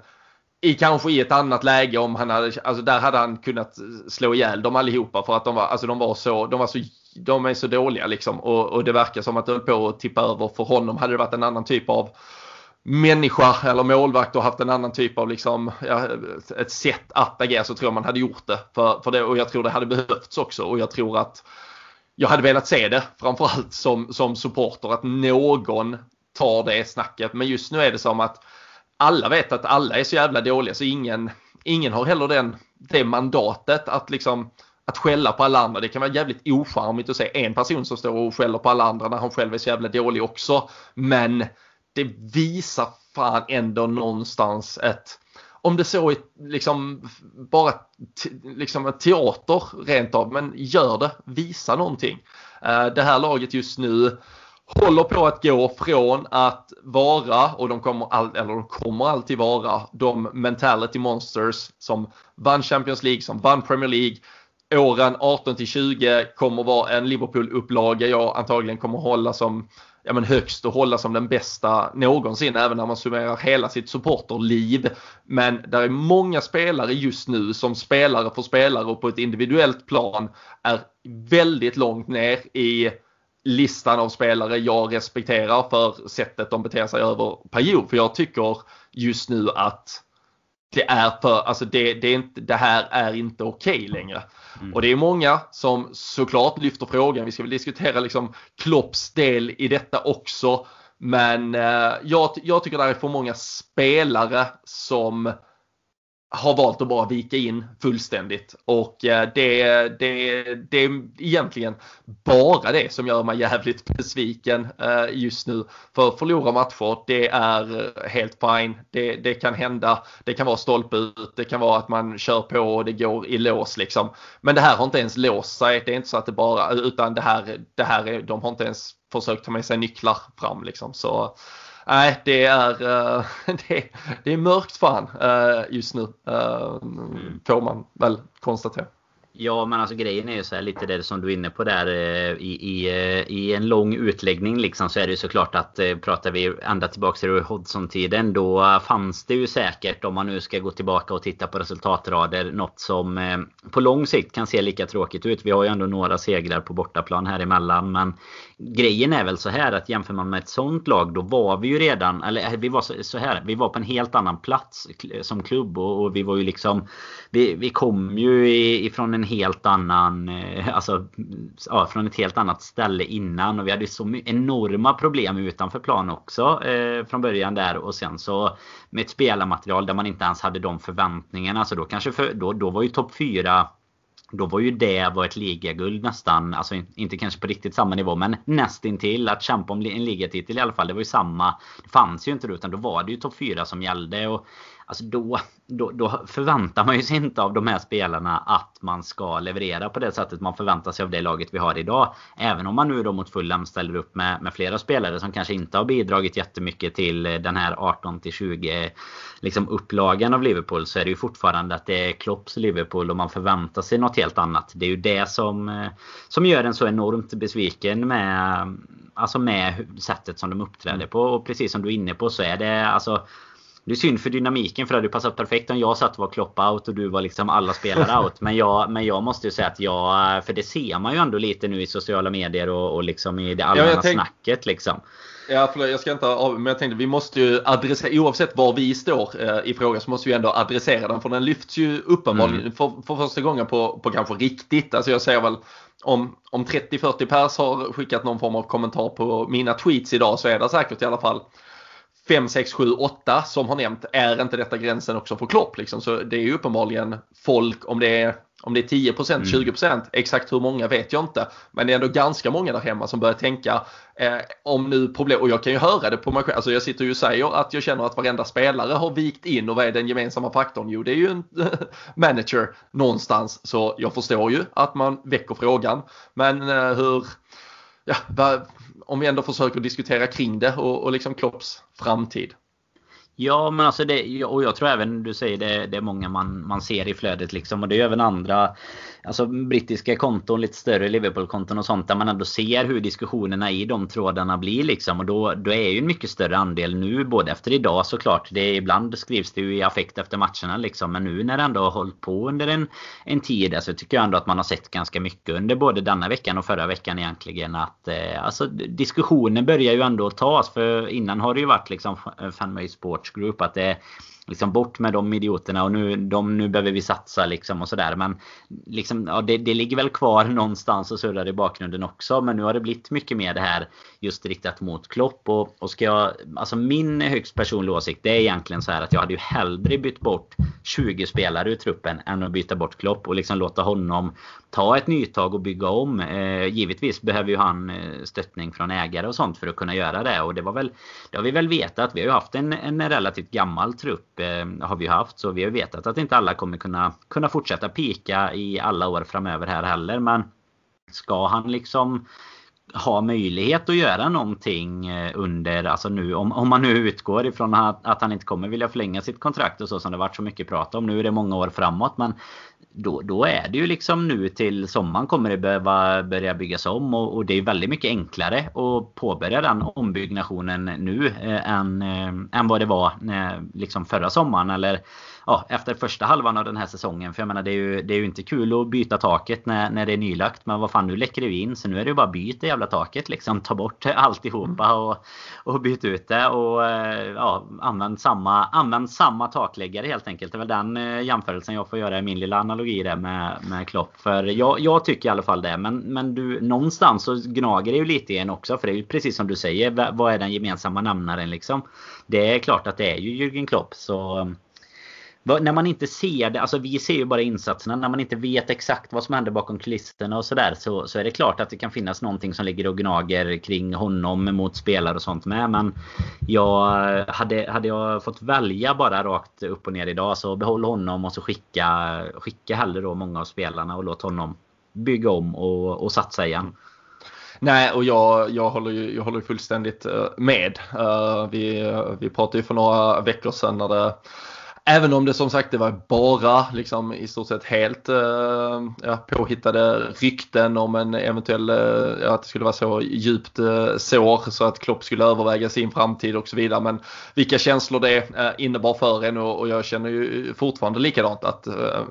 i kanske i ett annat läge om han hade, alltså där hade han kunnat slå ihjäl dem allihopa för att de var, alltså de var så, de var så, de är så dåliga liksom och, och det verkar som att det höll på att tippa över för honom. Hade det varit en annan typ av människa eller målvakt och haft en annan typ av liksom, ja, ett sätt att agera så tror jag man hade gjort det. För, för det. Och jag tror det hade behövts också och jag tror att jag hade velat se det framförallt som, som supporter att någon tar det snacket. Men just nu är det som att alla vet att alla är så jävla dåliga så ingen, ingen har heller den, det mandatet att liksom att skälla på alla andra. Det kan vara jävligt ocharmigt att se en person som står och skäller på alla andra när han själv är så jävla dålig också. Men det visar fan ändå någonstans ett om det så är liksom bara liksom teater rent av, men gör det, visa någonting. Eh, det här laget just nu håller på att gå från att vara, och de kommer, all, eller de kommer alltid vara, de mentality monsters som vann Champions League, som vann Premier League. Åren 18 till 20 kommer vara en Liverpool-upplaga jag antagligen kommer hålla som ja, men högst och hålla som den bästa någonsin även när man summerar hela sitt supporterliv. Men där är många spelare just nu som spelare för spelare och på ett individuellt plan är väldigt långt ner i listan av spelare jag respekterar för sättet de beter sig över period. För jag tycker just nu att det är för, alltså det, det, är inte, det här är inte okej okay längre. Mm. Och det är många som såklart lyfter frågan. Vi ska väl diskutera liksom Klopps del i detta också. Men eh, jag, jag tycker det är för många spelare som har valt att bara vika in fullständigt och eh, det, det, det är egentligen bara det som gör mig jävligt besviken eh, just nu. För förlora matcher, det är helt fine. Det, det kan hända. Det kan vara stolpe ut. Det kan vara att man kör på och det går i lås liksom. Men det här har inte ens låst sig. Det är inte så att det bara, utan det här, det här är, de har inte ens försökt ta med sig nycklar fram liksom. Så nej, det är, eh, <laughs> det, det, är mörkt fan uh, just nu. Eh, får man väl konstatera. Ja, men alltså grejen är ju så här lite det som du är inne på där i, i, i en lång utläggning liksom så är det ju såklart att pratar vi ända tillbaka till Hodgson-tiden då fanns det ju säkert om man nu ska gå tillbaka och titta på resultatrader något som på lång sikt kan se lika tråkigt ut. Vi har ju ändå några segrar på bortaplan här emellan men grejen är väl så här att jämför man med ett sånt lag då var vi ju redan, eller eh, vi var så här, vi var på en helt annan plats eh, som klubb och, och vi var ju liksom vi, vi kom ju ifrån en helt annan, eh, alltså ja, från ett helt annat ställe innan och vi hade så enorma problem utanför plan också eh, från början där och sen så med ett spelarmaterial där man inte ens hade de förväntningarna så då kanske för, då, då var ju topp 4 då var ju det var ett ligaguld nästan, alltså inte kanske på riktigt samma nivå men nästintill att kämpa om en ligatitel i alla fall. Det var ju samma. Det fanns ju inte det utan då var det ju topp 4 som gällde. Och Alltså då, då, då, förväntar man ju sig inte av de här spelarna att man ska leverera på det sättet man förväntar sig av det laget vi har idag. Även om man nu då mot Fulham ställer upp med, med flera spelare som kanske inte har bidragit jättemycket till den här 18 20 liksom upplagan av Liverpool så är det ju fortfarande att det är Klopps Liverpool och man förväntar sig något helt annat. Det är ju det som, som gör en så enormt besviken med, alltså med sättet som de uppträder på. Och precis som du är inne på så är det alltså det är synd för dynamiken för det hade passat perfekt om jag satt och var Klopp out och du var liksom alla spelare <laughs> out. Men jag, men jag måste ju säga att jag... För det ser man ju ändå lite nu i sociala medier och, och liksom i det allmänna ja, tänk... snacket liksom. Ja, förlåt, jag ska inte av, men jag tänkte vi måste ju adressera, oavsett var vi står eh, i frågan så måste vi ändå adressera den för den lyfts ju uppenbarligen mm. för, för första gången på, på kanske riktigt. Alltså jag säger väl om, om 30-40 pers har skickat någon form av kommentar på mina tweets idag så är det säkert i alla fall 5, 6, 7, 8 som har nämnt, är inte detta gränsen också för Klopp? Liksom? Så det är ju uppenbarligen folk, om det är, om det är 10 mm. 20% exakt hur många vet jag inte. Men det är ändå ganska många där hemma som börjar tänka eh, om nu problem, och jag kan ju höra det på mig själv, alltså jag sitter ju och säger att jag känner att varenda spelare har vikt in och vad är den gemensamma faktorn? Jo, det är ju en <laughs> manager någonstans. Så jag förstår ju att man väcker frågan. Men eh, hur, ja, om vi ändå försöker diskutera kring det och, och liksom Klopps framtid. Ja men alltså det, och jag tror även du säger det, det är många man, man ser i flödet liksom och det är även andra Alltså brittiska konton, lite större Liverpool-konton och sånt där man ändå ser hur diskussionerna i de trådarna blir liksom och då, då är ju en mycket större andel nu både efter idag såklart. Det är, ibland skrivs det ju i affekt efter matcherna liksom men nu när det ändå har hållit på under en, en tid så alltså, tycker jag ändå att man har sett ganska mycket under både denna veckan och förra veckan egentligen att eh, alltså diskussionen börjar ju ändå tas för innan har det ju varit liksom Fanmay Sports Group att det liksom bort med de idioterna och nu, de, nu behöver vi satsa liksom och sådär. Men liksom, ja, det, det ligger väl kvar någonstans och surrar i bakgrunden också. Men nu har det blivit mycket mer det här just riktat mot Klopp. Och, och ska jag, alltså min högst personliga åsikt det är egentligen så här att jag hade ju hellre bytt bort 20 spelare ur truppen än att byta bort Klopp och liksom låta honom ta ett nytag och bygga om. Eh, givetvis behöver ju han eh, stöttning från ägare och sånt för att kunna göra det. Och det var väl Det har vi väl vetat. Vi har ju haft en, en relativt gammal trupp. Eh, har vi haft. Så vi har vetat att inte alla kommer kunna, kunna fortsätta pika i alla år framöver här heller. Men ska han liksom ha möjlighet att göra någonting eh, under, alltså nu om, om man nu utgår ifrån att, att han inte kommer vilja förlänga sitt kontrakt och så som det varit så mycket prat om. Nu är det många år framåt men då, då är det ju liksom nu till sommaren kommer det behöva börja byggas om och, och det är väldigt mycket enklare att påbörja den ombyggnationen nu eh, än, eh, än vad det var eh, liksom förra sommaren eller ja, efter första halvan av den här säsongen. För jag menar det är ju, det är ju inte kul att byta taket när, när det är nylagt. Men vad fan nu läcker det ju in så nu är det ju bara byta jävla taket liksom. Ta bort alltihopa mm. och, och byt ut det och eh, ja, använd samma, använd samma takläggare helt enkelt. Det är väl den eh, jämförelsen jag får göra i min lilla analogi där med, med Klopp. För jag, jag tycker i alla fall det. Men, men du, någonstans så gnager det ju lite i en också. För det är ju precis som du säger. Vad är den gemensamma nämnaren liksom? Det är klart att det är ju Jürgen Klopp. Så när man inte ser det, alltså vi ser ju bara insatserna. När man inte vet exakt vad som händer bakom kulisserna och sådär så, så är det klart att det kan finnas någonting som ligger och gnager kring honom mot spelare och sånt med. Men jag hade, hade jag fått välja bara rakt upp och ner idag så behåll honom och så skicka, skicka hellre då många av spelarna och låt honom bygga om och, och satsa igen. Nej, och jag, jag, håller ju, jag håller fullständigt eh, med. Eh, vi, eh, vi pratade ju för några veckor sedan när det Även om det som sagt det var bara liksom i stort sett helt eh, ja, påhittade rykten om en eventuell, uh, att det skulle vara så djupt eh, sår så att Klopp skulle överväga sin framtid och så vidare. Men vilka känslor det eh, innebar för en och, och jag känner ju fortfarande likadant att eh,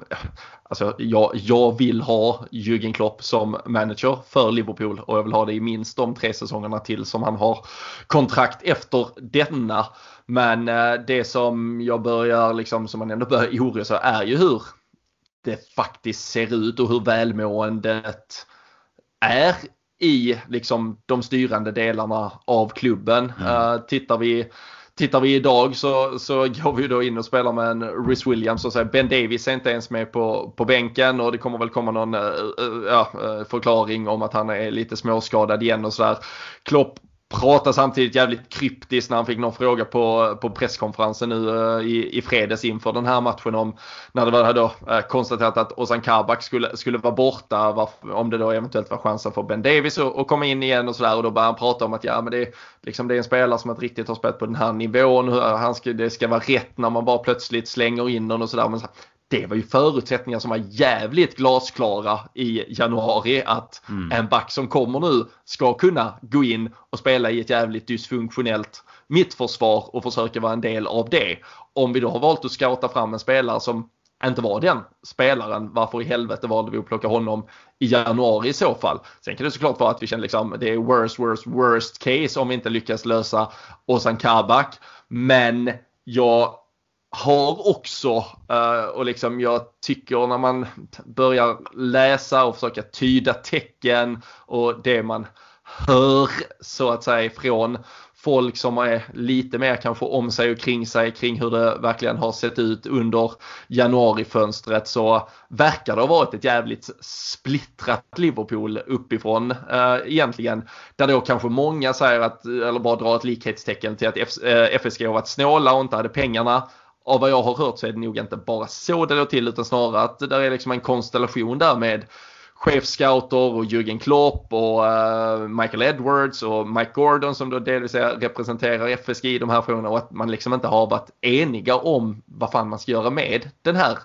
Alltså jag, jag vill ha Jürgen Klopp som manager för Liverpool och jag vill ha det i minst de tre säsongerna till som han har kontrakt efter denna. Men eh, det som jag börjar liksom, som man ändå börjar oroa sig är ju hur det faktiskt ser ut och hur välmåendet är i liksom de styrande delarna av klubben. Mm. Uh, tittar vi Tittar vi idag så, så går vi då in och spelar med en Rhys Williams och säger Ben Davis är inte ens med på, på bänken och det kommer väl komma någon uh, uh, förklaring om att han är lite småskadad igen och sådär. Klopp pratar samtidigt jävligt kryptiskt när han fick någon fråga på, på presskonferensen nu uh, i, i fredags inför den här matchen om när det var då uh, konstaterat att Ozan Kabak skulle, skulle vara borta varför, om det då eventuellt var chansen för Ben Davis att komma in igen och sådär och då började han prata om att ja men det, liksom, det är en spelare som inte riktigt har spelat på den här nivån, eh, han ska, det ska vara rätt när man bara plötsligt slänger in den och sådär men det var ju förutsättningar som var jävligt glasklara i januari att mm. en back som kommer nu ska kunna gå in och spela i ett jävligt dysfunktionellt mittförsvar och försöka vara en del av det. Om vi då har valt att scouta fram en spelare som inte var den spelaren, varför i helvete valde vi att plocka honom i januari i så fall? Sen kan det såklart vara att vi känner liksom det är worst, worst, worst case om vi inte lyckas lösa Ozan Kabak. Men jag har också eh, och liksom jag tycker när man börjar läsa och försöka tyda tecken och det man hör så att säga från folk som är lite mer kanske om sig och kring sig kring hur det verkligen har sett ut under januarifönstret så verkar det ha varit ett jävligt splittrat Liverpool uppifrån eh, egentligen. Där då kanske många säger att, eller bara drar ett likhetstecken till att FSG eh, har varit snåla och inte hade pengarna av vad jag har hört så är det nog inte bara så det låg till utan snarare att det är liksom en konstellation där med chefscouter och Jürgen Klopp och uh, Michael Edwards och Mike Gordon som då delvis representerar FSG i de här frågorna och att man liksom inte har varit eniga om vad fan man ska göra med den här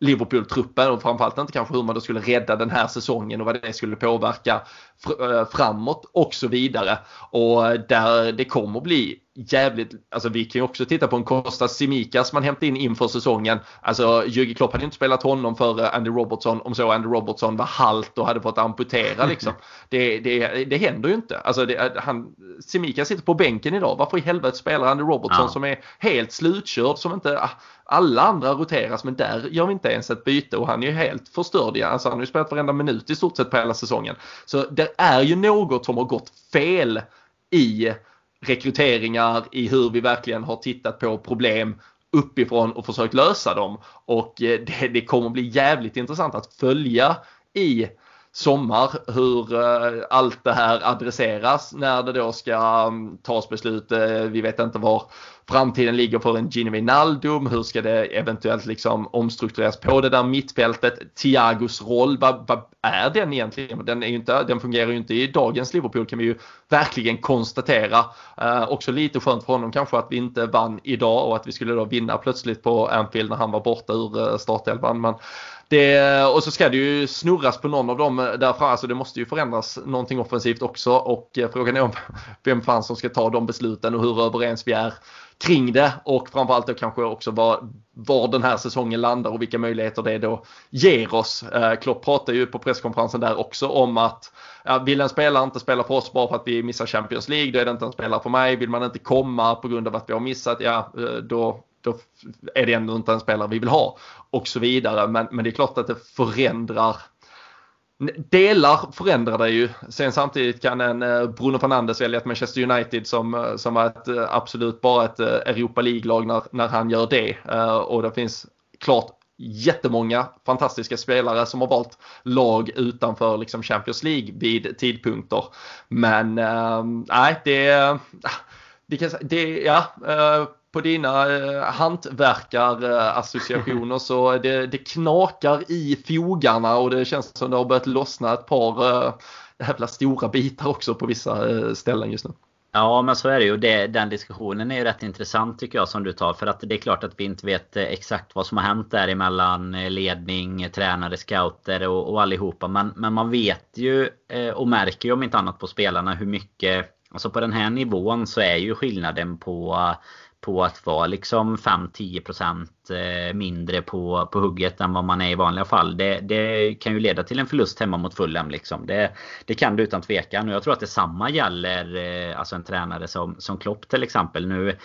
Liverpool-truppen och framförallt inte kanske hur man då skulle rädda den här säsongen och vad det skulle påverka fr eh, framåt och så vidare. Och eh, där det kommer bli jävligt, alltså vi kan ju också titta på en Kostas Simikas man hämtade in inför säsongen. Alltså Jürgen Klopp hade inte spelat honom för Andy Robertson om så Andy Robertson var halt och hade fått amputera liksom. <laughs> Det, det, det händer ju inte. Alltså det, han, Simikas sitter på bänken idag. Varför i helvete spelar Andy Robertson ja. som är helt slutkörd som inte alla andra roteras men där gör vi inte ens ett byte och han är ju helt förstörd. Alltså han har ju spelat varenda minut i stort sett på hela säsongen. Så det är ju något som har gått fel i rekryteringar, i hur vi verkligen har tittat på problem uppifrån och försökt lösa dem. Och eh, det, det kommer bli jävligt intressant att följa i sommar hur eh, allt det här adresseras när det då ska mm, tas beslut. Eh, vi vet inte var framtiden ligger för en Gini Wijnaldum. Hur ska det eventuellt liksom omstruktureras på det där mittfältet? Thiagos roll, vad, vad är den egentligen? Den, är inte, den fungerar ju inte i dagens Liverpool kan vi ju verkligen konstatera. Eh, också lite skönt för honom kanske att vi inte vann idag och att vi skulle då vinna plötsligt på Anfield när han var borta ur eh, startelvan. Men det, och så ska det ju snurras på någon av dem därför. Alltså det måste ju förändras någonting offensivt också och eh, frågan är om <laughs> vem fan som ska ta de besluten och hur överens vi är kring det och framförallt då kanske också var, var den här säsongen landar och vilka möjligheter det då ger oss. Eh, Klopp pratade ju på presskonferensen där också om att ja, vill en spelare inte spela för oss bara för att vi missar Champions League då är det inte en spelare för mig. Vill man inte komma på grund av att vi har missat, ja eh, då, då är det ändå inte en spelare vi vill ha och så vidare. Men, men det är klart att det förändrar Delar förändrar det ju. Sen samtidigt kan en eh, Bruno Fernandes välja ett Manchester United som, eh, som var ett eh, absolut bara ett Europa League-lag när, när han gör det. Och det finns klart jättemånga fantastiska spelare som har valt lag utanför liksom Champions League vid tidpunkter. Men nej, äh, det, det, det ja, på dina eh, hantverkarassociationer så det, det knakar i fogarna och det känns som det har börjat lossna ett par eh, jävla stora bitar också på vissa eh, ställen just nu. Ja men så är det ju. Det, den diskussionen är ju rätt intressant tycker jag som du tar. För att det är klart att vi inte vet eh, exakt vad som har hänt däremellan emellan eh, ledning, eh, tränare, scouter och, och allihopa. Men, men man vet ju eh, och märker ju om inte annat på spelarna hur mycket Alltså på den här nivån så är ju skillnaden på på att vara liksom 5-10% eh, mindre på, på hugget än vad man är i vanliga fall. Det, det kan ju leda till en förlust hemma mot Fulham. Liksom. Det, det kan det utan tvekan. Och jag tror att detsamma gäller eh, alltså en tränare som, som Klopp till exempel. Nu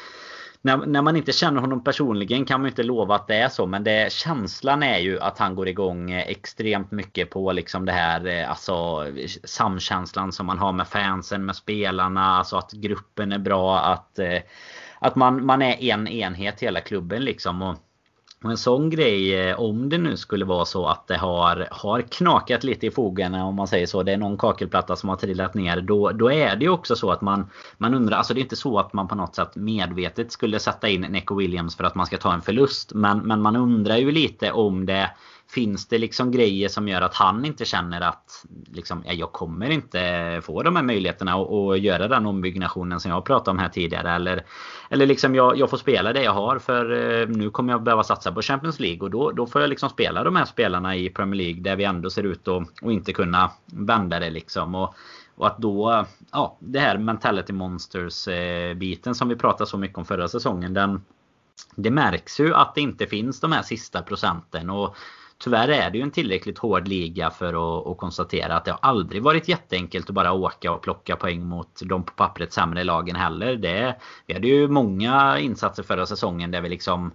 när, när man inte känner honom personligen kan man inte lova att det är så. Men det, känslan är ju att han går igång eh, extremt mycket på liksom det här alltså samkänslan som man har med fansen, med spelarna. Alltså att gruppen är bra. Att, att man, man är en enhet hela klubben liksom. Och, och en sån grej, eh, om det nu skulle vara så att det har, har knakat lite i fogarna om man säger så. Det är någon kakelplatta som har trillat ner. Då, då är det ju också så att man, man undrar. Alltså det är inte så att man på något sätt medvetet skulle sätta in Neco Williams för att man ska ta en förlust. Men, men man undrar ju lite om det Finns det liksom grejer som gör att han inte känner att liksom, jag kommer inte få de här möjligheterna att göra den ombyggnationen som jag pratade om här tidigare. Eller, eller liksom jag, jag får spela det jag har för eh, nu kommer jag behöva satsa på Champions League. Och då, då får jag liksom spela de här spelarna i Premier League där vi ändå ser ut att inte kunna vända det liksom. Och, och att då, ja det här mentality Monsters-biten eh, som vi pratade så mycket om förra säsongen. Den, det märks ju att det inte finns de här sista procenten. Och Tyvärr är det ju en tillräckligt hård liga för att, att, konstatera att det har aldrig varit jätteenkelt att bara åka och plocka poäng mot de på pappret sämre lagen heller. Det, vi hade ju många insatser förra säsongen där vi liksom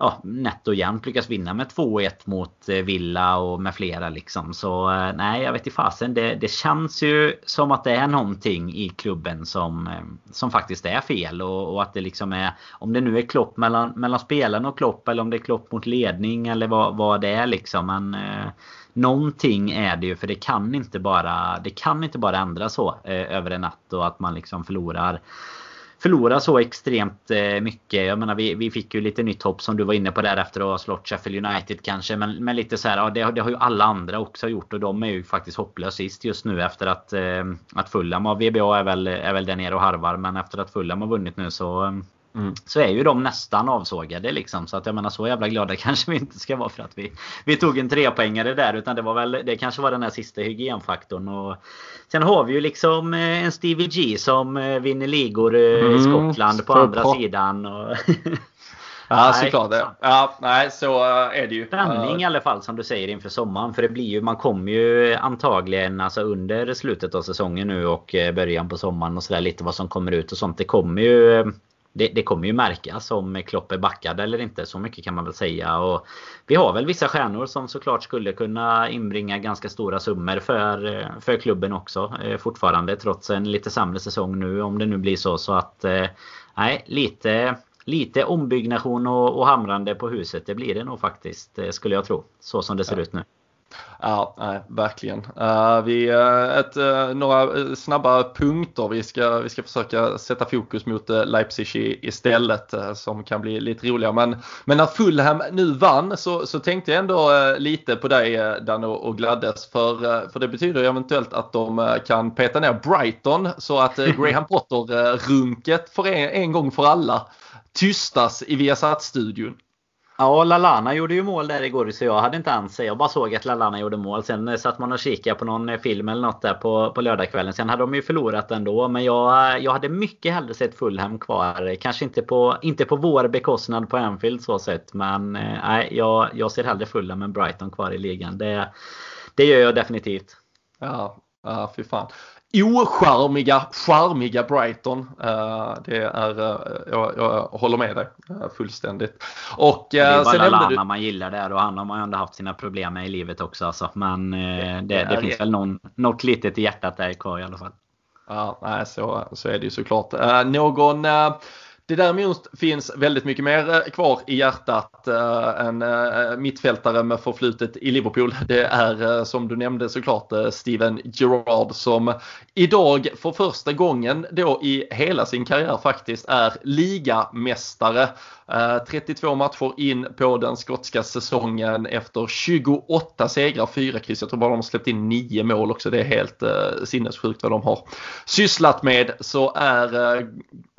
ja, nätt och jämnt lyckas vinna med 2-1 mot eh, Villa och med flera liksom. Så eh, nej, jag vet inte fasen. Det, det känns ju som att det är någonting i klubben som, eh, som faktiskt är fel. Och, och, att det liksom är, om det nu är klopp mellan, mellan spelarna och klopp eller om det är klopp mot ledning eller vad, vad det är liksom. Men eh, någonting är det ju för det kan inte bara, det kan inte bara ändras så eh, över en natt och att man liksom förlorar förlora så extremt eh, mycket. Jag menar vi, vi fick ju lite nytt hopp som du var inne på där efter att ha slått Sheffield United kanske. Men, men lite så här, ja, det, det, har ju alla andra också gjort och de är ju faktiskt hopplösa sist just nu efter att, eh, att Fulham VBA är väl, är väl där nere och harvar. Men efter att Fulham har vunnit nu så eh, Mm. Så är ju de nästan avsågade liksom. Så att jag menar så jävla glada <laughs> kanske vi inte ska vara för att vi, vi tog en trepoängare där. Utan det var väl, det kanske var den här sista hygienfaktorn. Och sen har vi ju liksom eh, en Stevie G som eh, vinner ligor eh, i mm, Skottland på andra på. sidan. Och <laughs> Ja såklart det. Ja, nej så är det ju. Spänning i alla fall som du säger inför sommaren. För det blir ju, man kommer ju antagligen alltså under slutet av säsongen nu och början på sommaren och sådär lite vad som kommer ut och sånt. Det kommer ju det, det, kommer ju märkas om Klopp är backad eller inte. Så mycket kan man väl säga. Och vi har väl vissa stjärnor som såklart skulle kunna inbringa ganska stora summor för, för klubben också. Eh, fortfarande trots en lite sämre säsong nu om det nu blir så. Så att eh, nej, lite, lite ombyggnation och, och hamrande på huset. Det blir det nog faktiskt eh, skulle jag tro. Så som det ser ja. ut nu. Ja, nej, verkligen. Uh, vi, uh, ett, uh, några snabba punkter. Vi ska, vi ska försöka sätta fokus mot Leipzig istället som kan bli lite roligare. Men, men när Fulham nu vann så, så tänkte jag ändå lite på dig Dan och, och gladdes. För, för det betyder eventuellt att de kan peta ner Brighton så att <laughs> Graham Potter-runket för en, en gång för alla tystas i Viasat-studion. Ja, Lalana gjorde ju mål där igår så jag hade inte ens Jag bara såg att Lalana gjorde mål. Sen eh, satt man och kikade på någon eh, film eller något där på, på lördagskvällen. Sen hade de ju förlorat ändå. Men jag, eh, jag hade mycket hellre sett Fulham kvar. Kanske inte på, inte på vår bekostnad på Anfield så sett. Men eh, nej, jag, jag ser hellre Fulham än Brighton kvar i ligan. Det, det gör jag definitivt. Ja, Ja, fy fan ocharmiga, charmiga Brighton. Uh, det är, uh, jag, jag, håller med dig uh, fullständigt. Och det är bara Lallana du... man gillar där och han har man ju ändå haft sina problem med i livet också. Alltså. Men det, det, det finns väl någon, något litet i hjärtat där kvar i alla fall. Ja, nej, så, så är det ju såklart. någon det däremot finns väldigt mycket mer eh, kvar i hjärtat eh, än eh, mittfältare med förflutet i Liverpool. <laughs> Det är som du nämnde såklart Steven Gerrard som idag för första gången då i hela sin karriär faktiskt är ligamästare. Eh, 32 matcher in på den skotska säsongen efter 28 segrar, 4 kryss. Jag tror bara de har släppt in 9 mål också. Det är helt eh, sinnessjukt vad de har sysslat med. Så är eh,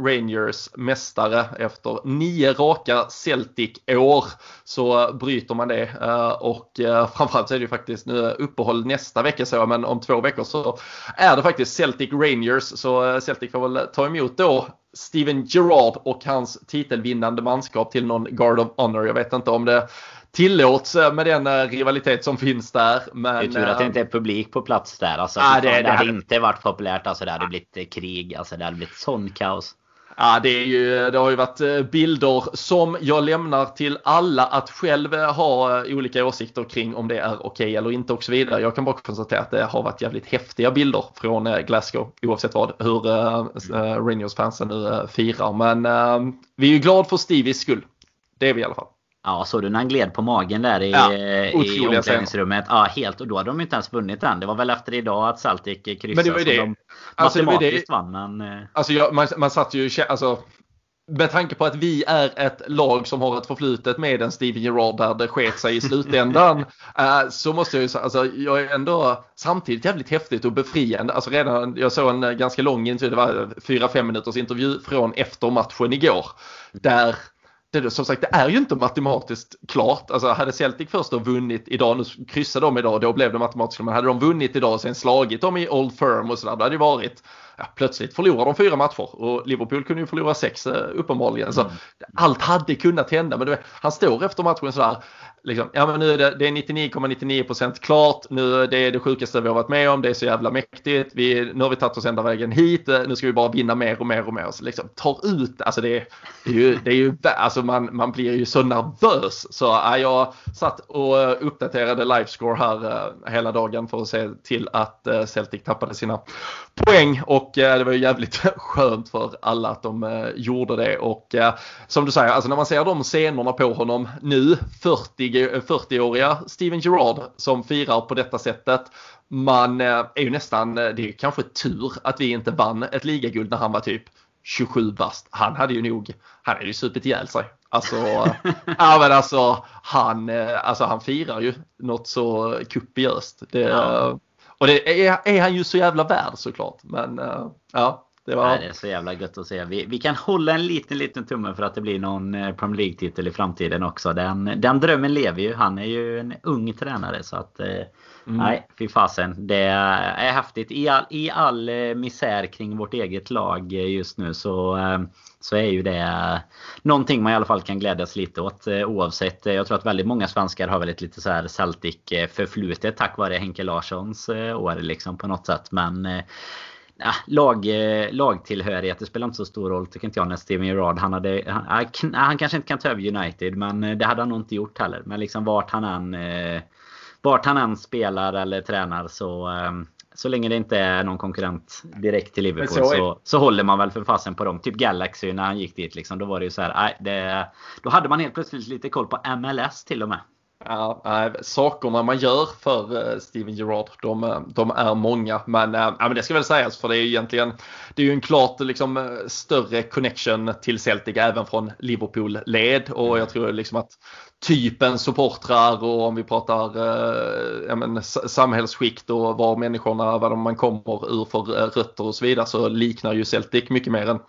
Rangers mästare efter 9 raka Celtic-år. Så eh, bryter man det eh, och eh, framförallt så är det ju faktiskt nu eh, uppehåll nästa vecka så men om två veckor så är det faktiskt Celtic Rangers. Så eh, Celtic får väl ta emot då Steven Gerrard och hans titelvinnande manskap till någon Guard of Honor. Jag vet inte om det tillåts eh, med den eh, rivalitet som finns där. Men, det är tur att det inte är publik på plats där. Alltså, det, det, det hade inte varit populärt. Alltså, det hade blivit krig. Alltså, det hade blivit sån kaos. Ja, det, är ju, det har ju varit eh, bilder som jag lämnar till alla att själv eh, ha eh, olika åsikter kring om det är okej okay eller inte och så vidare. Jag kan bara konstatera att det har varit jävligt häftiga bilder från Glasgow oavsett vad, hur äh, Rangers-fansen nu firar. Men äh, vi är ju glada för Stevies skull. Det är vi i alla fall. Ja, såg du när han gled på magen där i, ja, i omklädningsrummet? Ja, helt. Och då hade de inte ens vunnit än. Det var väl efter idag att Celtic kryssade. Men det var det. De alltså, matematiskt det vann. Men... Eh, alltså, jag, man, man satt ju... Alltså, med tanke på att vi är ett lag som har ett förflutet med en Steven Gerrard där det sket sig i slutändan. äh, <laughs> så måste jag ju säga, alltså, jag är ändå samtidigt jävligt häftigt och befriande. Alltså redan, jag såg en ganska lång intervju, det var 4-5 minuters intervju från efter matchen igår. Där det, som sagt, det är ju inte matematiskt klart. Alltså hade Celtic först då vunnit idag, nu kryssade de idag, då blev det matematiskt men hade de vunnit idag och sen slagit dem i Old Firm och sådär, då hade det varit ja, plötsligt förlorar de fyra matcher och Liverpool kunde ju förlora sex eh, uppenbarligen. Så mm. allt hade kunnat hända, men vet, han står efter matchen sådär, liksom, ja men nu är det, det är 99,99% klart, nu det är det sjukaste vi har varit med om, det är så jävla mäktigt, vi, nu har vi tagit oss ända vägen hit, eh, nu ska vi bara vinna mer och mer och mer. Så liksom tar ut, alltså det, det är ju, det är ju alltså man, man blir ju så nervös. Så ja, jag satt och uppdaterade livescore här hela dagen för att se till att Celtic tappade sina poäng och uh, det var ju jävligt <laughs> skönt för alla att de gjorde det och som du säger, alltså när man ser de scenerna på honom nu, 40 40-åriga Steven Gerrard som firar på detta sättet. Man eh, är ju nästan, eh, det är kanske tur att vi inte vann ett ligaguld när han var typ 27 bast. Han hade ju nog, han hade ju supit ihjäl sig. Alltså, <laughs> ja men alltså han, eh, alltså han firar ju något så kupiöst. Det, ja. Och det är, är, han ju så jävla värd såklart. Men eh, ja, det, var... Nej, det är så jävla gött att se. Vi, vi, kan hålla en liten, liten tumme för att det blir någon eh, Premier League-titel i framtiden också. Den, den drömmen lever ju. Han är ju en ung tränare så att... Eh, mm. Nej, fy fasen. Det är häftigt. I all, I all eh, misär kring vårt eget lag just nu så, så är ju det någonting man i alla fall kan glädjas lite åt oavsett. Jag tror att väldigt många svenskar har väl ett lite så här Celtic förflutet tack vare Henke Larssons år liksom på något sätt. Men Ja, lag, eh, lagtillhörighet det spelar inte så stor roll tycker inte jag när Steven Gerrard han hade han, han, kanske inte kan ta över United men eh, det hade han nog inte gjort heller. Men liksom vart han än eh, vart han än spelar eller tränar så så länge det inte är någon konkurrent direkt till Liverpool så, så, så, håller man väl för fasen på dem. Typ Galaxy när han gick dit liksom. Då var det ju så här. Det, då hade man helt plötsligt lite koll på MLS till och med. Ja, sakerna man gör för eh, Steven Gerrard, de, eh, de, är många. Men, eh, ja, men det ska väl sägas för det är egentligen det är ju en klart liksom, större connection till Celtic även från Liverpool-led. Och jag tror liksom att typen supportrar och om vi pratar eh, men, samhällsskikt och var människorna, var man kommer ur för eh, rötter och så vidare så liknar ju Celtic mycket mer än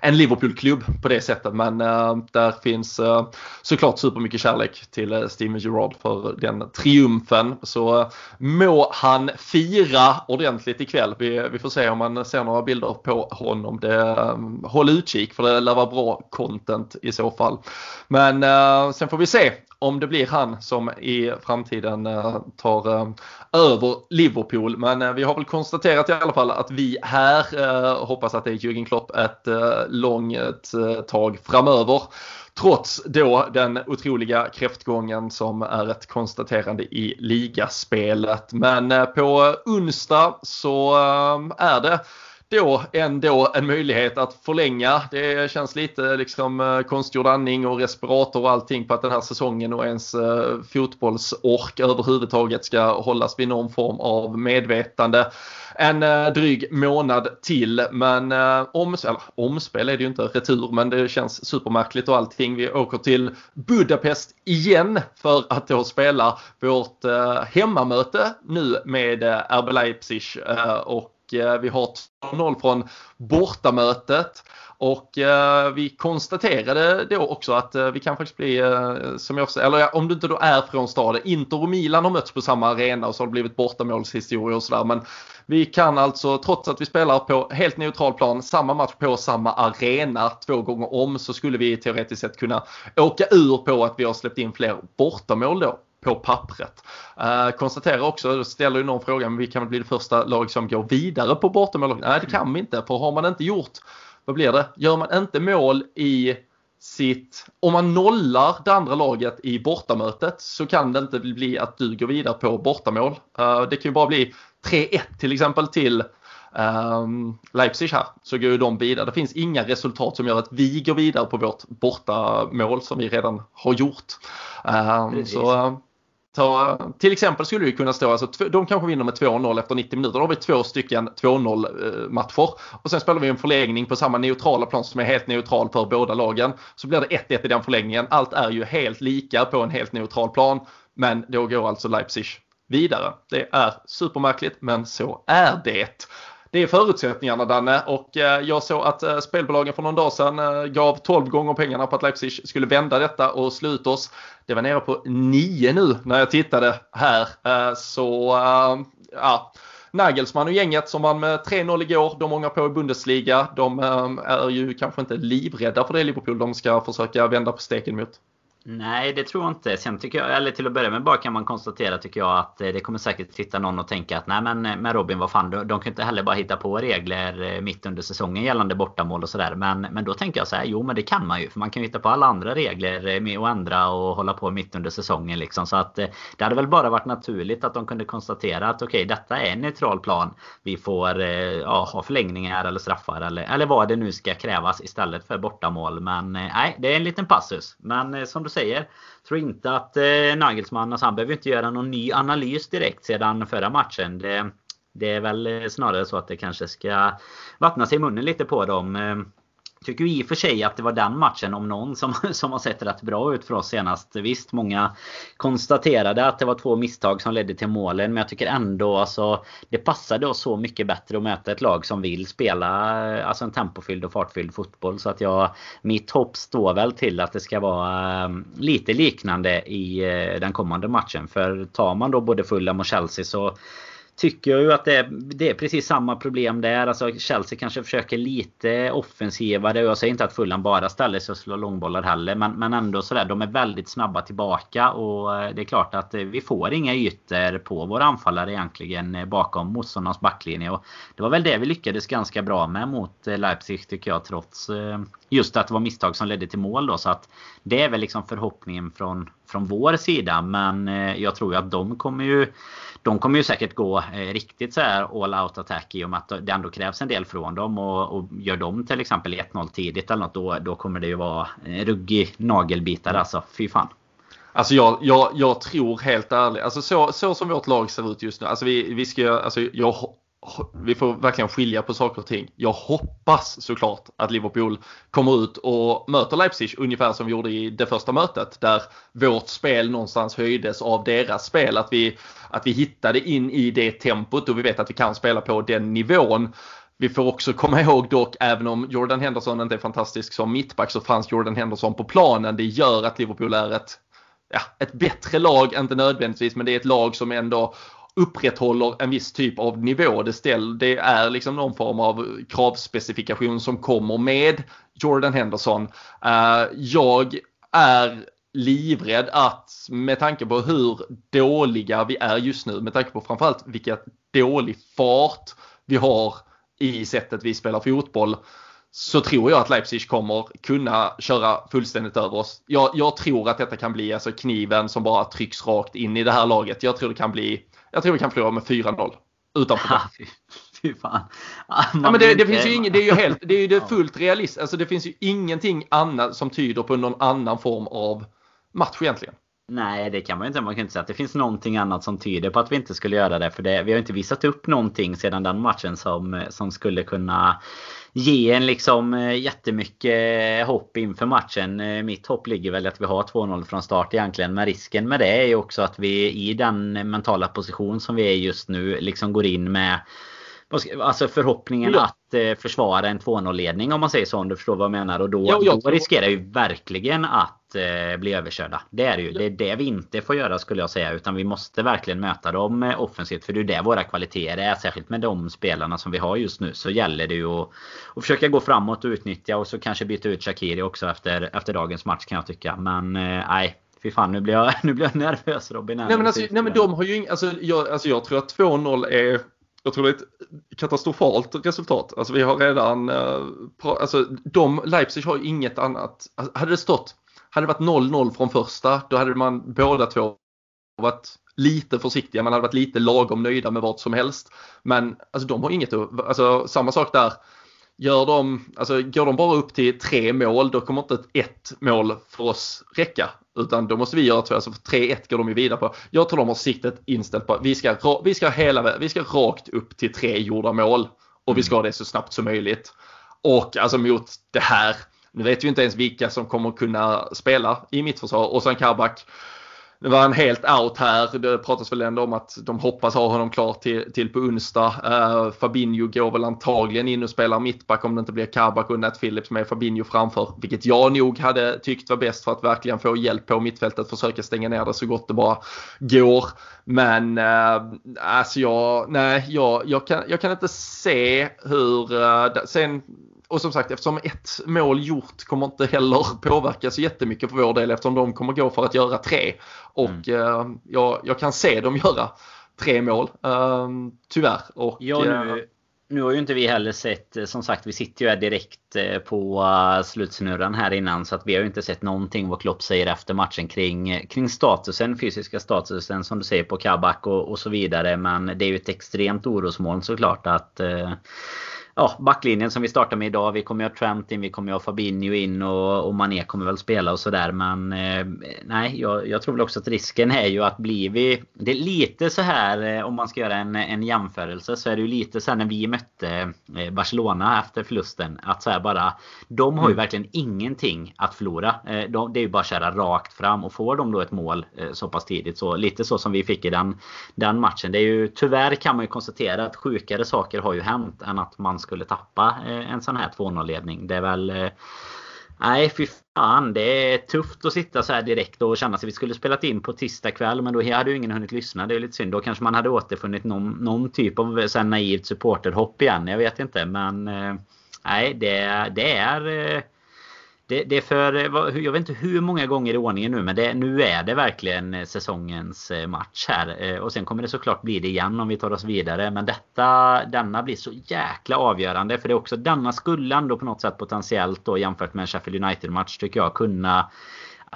en Liverpool-klubb på det sättet. Men eh, där finns eh, såklart supermycket kärlek till eh, Steven Gerrard för den triumfen. Så eh, må han fira ordentligt ikväll. Vi, vi får se om man ser några bilder på honom. Det, eh, håll utkik för det lär vara bra content i så fall. Men eh, sen får vi se om det blir han som i framtiden eh, tar eh, över Liverpool. Men eh, vi har väl konstaterat i alla fall att vi här hoppas att det är Jürgen Klopp ett långt tag framöver. Trots då den otroliga kräftgången som är ett konstaterande i ligaspelet. Men på onsdag så är det då ändå en möjlighet att förlänga. Det känns lite liksom eh, konstgjord andning och respirator och allting på att den här säsongen och ens eh, fotbollsork överhuvudtaget ska hållas vid någon form av medvetande en eh, dryg månad till. Men oms eller, omspel är det ju inte, retur, men det känns supermärkligt och allting. Vi åker till Budapest igen för att då spela vårt hemmamöte nu med RB Leipzig och Eh, vi har 2-0 från bortamötet. Och eh, vi konstaterade då också att eh, vi kan faktiskt bli, eh, som jag eller om du inte då är från staden, Inter och Milan har mötts på samma arena och så har det blivit bortamålshistoria och sådär. Men vi kan alltså, trots att vi spelar på helt neutral plan, samma match på samma arena två gånger om, så skulle vi teoretiskt sett kunna åka ur på att vi har släppt in fler bortamål då på pappret. Uh, konstaterar också, ställer ju någon fråga, men vi kan väl bli det första lag som går vidare på bortamål? Nej, det kan vi inte, för har man inte gjort vad blir det? Gör man inte mål i sitt, om man nollar det andra laget i bortamötet så kan det inte bli att du går vidare på bortamål. Uh, det kan ju bara bli 3-1 till exempel till um, Leipzig här så går ju de vidare. Det finns inga resultat som gör att vi går vidare på vårt bortamål som vi redan har gjort. Um, så Ta, till exempel skulle det kunna stå, alltså, de kanske vinner med 2-0 efter 90 minuter. Då har vi två stycken 2-0 eh, matcher. Och sen spelar vi en förlängning på samma neutrala plan som är helt neutral för båda lagen. Så blir det 1-1 i den förlängningen. Allt är ju helt lika på en helt neutral plan. Men då går alltså Leipzig vidare. Det är supermärkligt men så är det. Det är förutsättningarna Danne och eh, jag såg att eh, spelbolagen för någon dag sedan eh, gav 12 gånger pengarna på att Leipzig skulle vända detta och slå ut oss. Det var nere på 9 nu när jag tittade här. Så ja. Nagelsmann och gänget som vann med 3-0 igår, de ångar på i Bundesliga. De är ju kanske inte livrädda för det Liverpool de ska försöka vända på steken mot. Nej, det tror jag inte. Sen tycker jag, eller till att börja med bara kan man konstatera tycker jag att eh, det kommer säkert sitta någon och tänka att nej men eh, med Robin, vad fan, de, de kan inte heller bara hitta på regler eh, mitt under säsongen gällande bortamål och sådär. Men, men då tänker jag så här, jo men det kan man ju. För man kan ju hitta på alla andra regler med att ändra och hålla på mitt under säsongen liksom. Så att det hade väl bara varit naturligt att de kunde konstatera att okej, okay, detta är en neutral plan. Vi får ja, ha förlängningar eller straffar eller, eller vad det nu ska krävas istället för bortamål. Men nej, det är en liten passus. Men som du säger. Tror inte att eh, Nagelsmann, alltså han behöver inte göra någon ny analys direkt sedan förra matchen. Det, det är väl snarare så att det kanske ska vattna sig i munnen lite på dem. Eh, Tycker i och för sig att det var den matchen om någon som, <laughs> som har sett rätt bra ut för oss senast. Visst, många konstaterade att det var två misstag som ledde till målen. Men jag tycker ändå alltså det passade oss så mycket bättre att möta ett lag som vill spela eh, alltså en tempofylld och fartfylld fotboll. Så att jag, mitt hopp står väl till att det ska vara eh, lite liknande i eh, den kommande matchen. För tar man då både Fulham och Chelsea så tycker jag ju att det är, det är precis samma problem där. Alltså Chelsea kanske försöker lite offensivare. Jag säger inte att Fulham bara ställer sig och slår långbollar heller. Men, men ändå sådär. De är väldigt snabba tillbaka. Och eh, det är klart att eh, vi får inga ytor på våra anfallare egentligen eh, bakom motståndarnas backlinje. Och det var väl det vi lyckades ganska bra med mot Leipzig tycker jag. Trots just att det var misstag som ledde till mål då. Så att det är väl liksom förhoppningen från, från vår sida. Men jag tror ju att de kommer ju de kommer ju säkert gå eh, riktigt så här all out attack i och med att det ändå krävs en del från dem. Och, och gör de till exempel 1-0 tidigt eller något då, då kommer det ju vara eh, ruggig nagelbitare alltså. Fy fan. Alltså jag, jag, jag tror helt ärligt, alltså så, så som vårt lag ser ut just nu. Alltså vi, vi ska, alltså jag vi får verkligen skilja på saker och ting. Jag hoppas såklart att Liverpool kommer ut och möter Leipzig ungefär som vi gjorde i det första mötet där vårt spel någonstans höjdes av deras spel. Att vi, att vi hittade in i det tempot och vi vet att vi kan spela på den nivån. Vi får också komma ihåg dock, även om Jordan Henderson inte är fantastisk som mittback så fanns Jordan Henderson på planen. Det gör att Liverpool är ett, ja, ett bättre lag, inte nödvändigtvis, men det är ett lag som ändå upprätthåller en viss typ av nivå. Det, ställ, det är liksom någon form av kravspecifikation som kommer med Jordan Henderson. Uh, jag är livrädd att med tanke på hur dåliga vi är just nu, med tanke på framförallt vilken dålig fart vi har i sättet vi spelar fotboll så tror jag att Leipzig kommer kunna köra fullständigt över oss. Jag, jag, tror att detta kan bli alltså kniven som bara trycks rakt in i det här laget. Jag tror det kan bli jag tror vi kan förlora med 4-0. Utanför. fy fan. Ja, men det, det finns ju inget, det är ju helt, det är ju det <laughs> fullt realistiskt. Alltså det finns ju ingenting annat som tyder på någon annan form av match egentligen. Nej, det kan man inte. Man kan inte säga att det finns någonting annat som tyder på att vi inte skulle göra det. För det, vi har inte visat upp någonting sedan den matchen som, som skulle kunna ge en liksom eh, jättemycket hopp inför matchen. Eh, mitt hopp ligger väl att vi har 2-0 från start egentligen. Men risken med det är ju också att vi i den mentala position som vi är just nu liksom går in med Alltså förhoppningen ja. att eh, försvara en 2-0 ledning om man säger så om du förstår vad jag menar. Och då, ja, då riskerar ju verkligen att eh, bli överkörda. Det är det ju. Det är det vi inte får göra skulle jag säga. Utan vi måste verkligen möta dem eh, offensivt. För det är det våra kvaliteter är. Särskilt med de spelarna som vi har just nu. Så gäller det ju att, att försöka gå framåt och utnyttja. Och så kanske byta ut Shakiri också efter, efter dagens match kan jag tycka. Men eh, nej. Fy fan nu blir jag, <laughs> nu blir jag nervös Robin. Nej men, alltså, nej men de har ju ing, alltså, jag, alltså jag tror att 2-0 är jag tror det är ett katastrofalt resultat. Alltså vi har redan, eh, alltså de, Leipzig har inget annat. Alltså, hade det stått, hade det varit 0-0 från första, då hade man båda två varit lite försiktiga, man hade varit lite lagom nöjda med vad som helst. Men alltså de har inget, alltså samma sak där. Gör de, alltså går de bara upp till tre mål, då kommer inte ett mål för oss räcka. Utan då måste vi göra två, alltså 3-1 går de ju vidare på. Jag tror de har siktet inställt på att vi ska, vi ska, hela, vi ska rakt upp till tre gjorda mål. Och vi ska ha det så snabbt som möjligt. Och alltså mot det här, nu vet vi inte ens vilka som kommer kunna spela i mittförsvar. Och sen Kabak nu var han helt out här. Det pratas väl ändå om att de hoppas ha honom klar till, till på onsdag. Uh, Fabinho går väl antagligen in och spelar mittback om det inte blir Kabak och Nat Phillips med Fabinho framför. Vilket jag nog hade tyckt var bäst för att verkligen få hjälp på mittfältet. Försöka stänga ner det så gott det bara går. Men uh, alltså jag, nej, jag, jag, kan, jag kan inte se hur, uh, sen och som sagt eftersom ett mål gjort kommer inte heller <laughs> påverka så jättemycket för vår del eftersom de kommer gå för att göra tre. Och mm. eh, jag, jag, kan se dem <laughs> göra tre mål. Eh, tyvärr. Och, ja, nu, eh, nu har ju inte vi heller sett, eh, som sagt vi sitter ju här direkt eh, på slutsnurran här innan så att vi har ju inte sett någonting vad Klopp säger efter matchen kring, kring statusen, fysiska statusen som du säger på Kabak och, och så vidare. Men det är ju ett extremt orosmoln såklart att ja, backlinjen som vi startar med idag. Vi kommer ju ha Trent in, vi kommer ju ha Fabinho in och, och Mané kommer väl spela och sådär. Men eh, nej, jag, jag, tror väl också att risken är ju att blir vi... Det är lite så här eh, om man ska göra en, en jämförelse så är det ju lite så här när vi mötte eh, Barcelona efter förlusten. Att så här bara... De har ju mm. verkligen ingenting att förlora. Eh, de, det är ju bara att köra rakt fram och får de då ett mål så pass tidigt så lite så som vi fick i den, den matchen. Det är ju tyvärr kan man ju konstatera att sjukare saker har ju hänt än att man skulle tappa eh, en sån här 2-0 ledning. Det är väl... Eh, nej, fy fan. Det är tufft att sitta så här direkt och känna sig. Vi skulle spelat in på tisdag kväll men då hade ju ingen hunnit lyssna. Det är lite synd. Då kanske man hade återfunnit någon, någon typ av så naivt supporterhopp igen. Jag vet inte men... Eh, nej, det, det är det, det, är för, jag vet inte hur många gånger i ordningen nu men det, nu är det verkligen eh, säsongens eh, match här. Eh, och sen kommer det såklart bli det igen om vi tar oss vidare. Men detta, denna blir så jäkla avgörande. För det är också denna skulle ändå på något sätt potentiellt då jämfört med en Sheffield United-match tycker jag kunna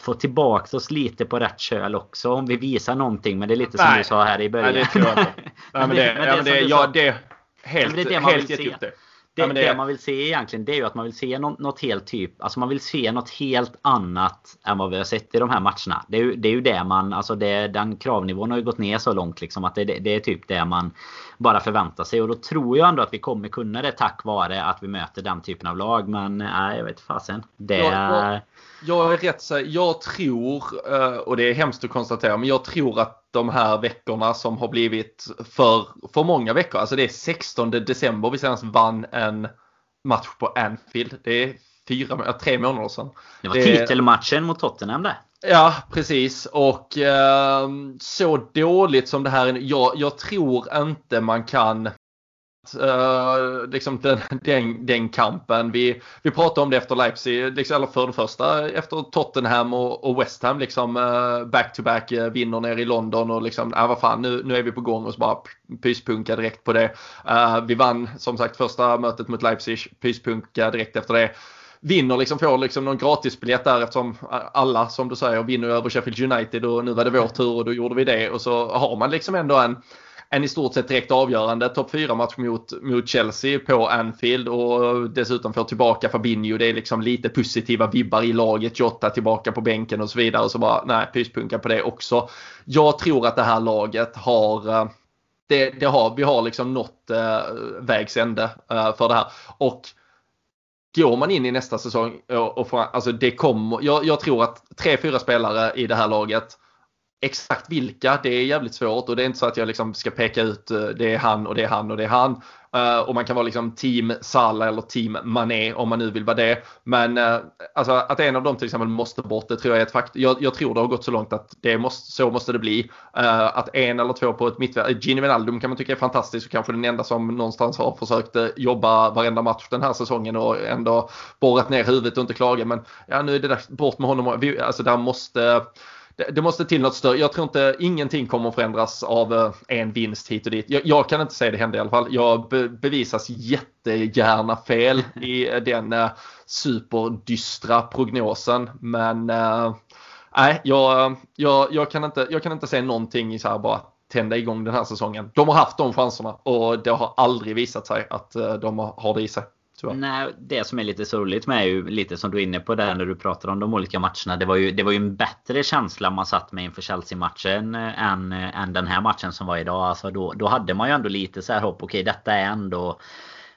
få tillbaka oss lite på rätt köl också om vi visar någonting. Men det är lite som Nej. du sa här i början. Nej, det tror jag inte. <laughs> Nej, men det, men det, ja, men det, ja, det, helt, helt vill se. Det. Det, ja, det... det, man vill se egentligen det är ju att man vill se något, något, helt typ Alltså man vill se något helt annat än vad vi har sett i de här matcherna. Det är ju det, är ju det man Alltså det, den kravnivån har ju gått ner så långt liksom att det, det, är typ det man bara förväntar sig. Och då tror jag ändå att vi kommer kunna det tack vare att vi möter den typen av lag. Men nej, jag vet fasen. Det... Ja, ja jag är rätt så jag tror, eh, och det är hemskt att konstatera, men jag tror att de här veckorna som har blivit för, för många veckor, alltså det är 16 december vi senast vann en match på Anfield. Det är fyra, tre månader sedan. Det var titelmatchen mot Tottenham det. Ja, precis. Och eh, så dåligt som det här är, jag, jag tror inte man kan Uh, liksom den, den, den, kampen. Vi, vi pratade om det efter Leipzig, liksom, eller för det första efter Tottenham och, och West Ham liksom eh, uh, back to back uh, eh, vinner ner i London och liksom, ja vad fan nu, nu är vi på gång och så bara pyspunka direkt på det. vi vann som sagt första mötet mot Leipzig, pyspunka direkt efter det vinner liksom, får liksom någon gratisbiljett där eftersom alla som du säger vinner över Sheffield United och nu var det vår tur och då gjorde vi det och så har man liksom ändå en en i stort sett direkt avgörande topp 4-match mot, mot Chelsea på Anfield och dessutom får tillbaka Fabinho. Det är liksom lite positiva vibbar i laget. Jota tillbaka på bänken och så vidare. Och så bara, nej, pyspunka på det också. Jag tror att det här laget har eh, det, det har, vi har liksom nått eh, vägs ände eh, för det här. Och går man in i nästa säsong och, och får, alltså det kommer, jag, jag tror att tre, fyra spelare i det här laget Exakt vilka, det är jävligt svårt och det är inte så att jag liksom ska peka ut eh, det är han och det är han och det är han. Uh, och man kan vara liksom team Salah eller team Mané om man nu vill vara det. Men uh, alltså att en av dem till exempel måste bort, det tror jag är ett faktum. Jag, jag, tror det har gått så långt att det måste, så måste det bli. Uh, att en eller två på ett mittfält. Gini Wijnaldum kan man tycka är fantastisk och kanske den enda som någonstans har försökt jobba varenda match den här säsongen och ändå borrat ner huvudet och inte klaga. Men ja, nu är det dags bort med honom. Vi, alltså där måste det, det, måste till något större. Jag tror inte ingenting kommer att förändras av eh, en vinst hit och dit. Jag, jag kan inte säga det hända i alla fall. Jag be, bevisas jättegärna fel i eh, den eh, superdystra prognosen. Men eh, nej, jag, eh, jag, jag, kan inte, jag kan inte säga någonting i så här bara tända igång den här säsongen. De har haft de chanserna och det har aldrig visat sig att de har det i sig. Nej, det som är lite sorgligt med är ju lite som du är inne på där när du pratar om de olika matcherna. Det var ju, det var ju en bättre känsla man satt med inför Chelsea-matchen än, än den här matchen som var idag. Alltså då, då hade man ju ändå lite så här hopp. Okej, detta är ändå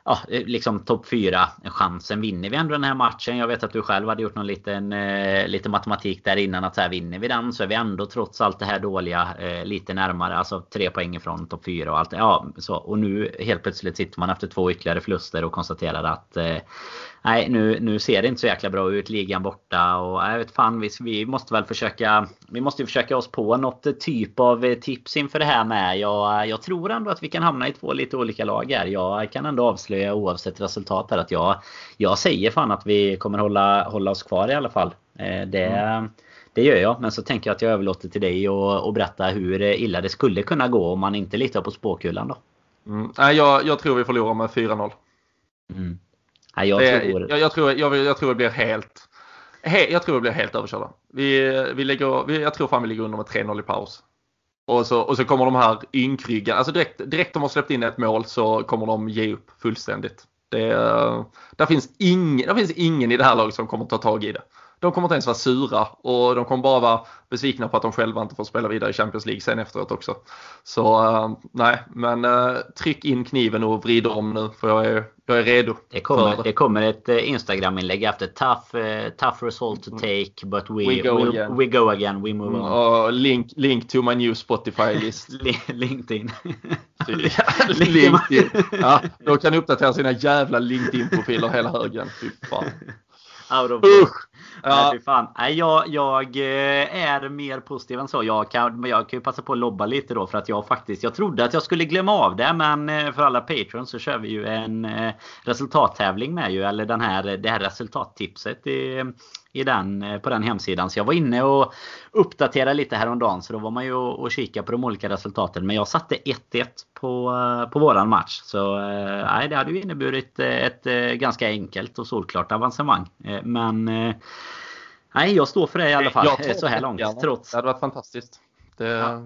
ja, liksom topp 4 chansen. Vinner vi ändå den här matchen? Jag vet att du själv hade gjort någon liten eh, lite matematik där innan att så här, vinner vi den så är vi ändå trots allt det här dåliga eh, lite närmare. Alltså tre poäng ifrån topp 4 och allt. Ja, så. Och nu helt plötsligt sitter man efter två ytterligare förluster och konstaterar att eh, nej, nu, nu ser det inte så jäkla bra ut. Ligan borta och jag vet fan, vi, vi måste väl försöka. Vi måste försöka oss på något typ av tips inför det här med. Jag, jag tror ändå att vi kan hamna i två lite olika lag här. Jag kan ändå avslöja oavsett resultat här att jag, jag säger fan att vi kommer hålla, hålla oss kvar i alla fall. Eh, det, mm. Det gör jag, men så tänker jag att jag överlåter till dig och, och berätta hur illa det skulle kunna gå om man inte litar på spåkulan då. Mm. Jag, jag tror vi förlorar med 4-0. Mm. Ja, jag, det, tror... Jag, jag, tror, jag, jag tror det blir helt... He, jag tror det blir helt överkörda. Vi, vi lägger, vi, jag tror fan vi ligger under med 3-0 i paus. Och så, och så kommer de här ynkryggen, alltså direkt, direkt de har släppt in ett mål så kommer de ge upp fullständigt. Det, där, finns ingen, där finns ingen i det här laget som kommer ta tag i det de kommer inte ens vara sura och de kommer bara vara besvikna på att de själva inte får spela vidare i Champions League sen efteråt också. Så uh, nej, men uh, tryck in kniven och vrid om nu för jag är, jag är redo. Det kommer, det. det kommer ett uh, Instagram-inlägg efter tough, tough result to mm. take but we, we, go, we, again. we go again, we move on. Uh, link, link to my new Spotify-list. <laughs> LinkedIn. <laughs> LinkedIn. Ja, då kan uppdatera sina jävla LinkedIn-profiler hela högen. Fy fan. Out of Usch! Ja. Nej, fan. Nej, jag, jag eh, är mer positiv än så. Jag kan, jag kan ju passa på att lobba lite då för att jag faktiskt Jag trodde att jag skulle glömma av det men eh, för alla patrons så kör vi ju en eh, resultattävling med ju. Eller den här, det här resultattipset i, i den, på den hemsidan. Så jag var inne och uppdaterade lite häromdagen. Så då var man ju och, och kika på de olika resultaten. Men jag satte 1-1 på, på våran match. Så nej, det hade ju inneburit ett, ganska enkelt och solklart avancemang. Men Nej, jag står för det i alla fall jag så här långt. Gärna. Trots. Det hade varit fantastiskt. Det, ja.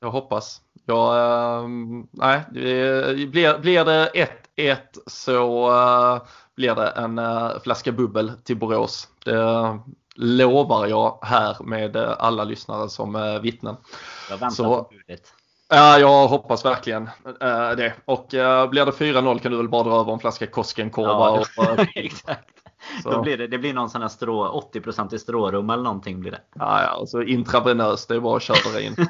Jag hoppas. Jag, äh, nej, blir, blir det 1-1 så blir det en flaska bubbel till Borås. Det lovar jag här med alla lyssnare som äh, vittnen. Jag väntar så, på budet. Ja, jag hoppas verkligen äh, det. Och äh, blir det 4-0 kan du väl bara dra över en flaska Koskenkorva. Ja, och, <laughs> exakt. Då blir det, det blir någon sån här strå, 80% i strårum eller någonting blir det. Ja, ja, och så intravenöst, det är bara att köra in. <laughs>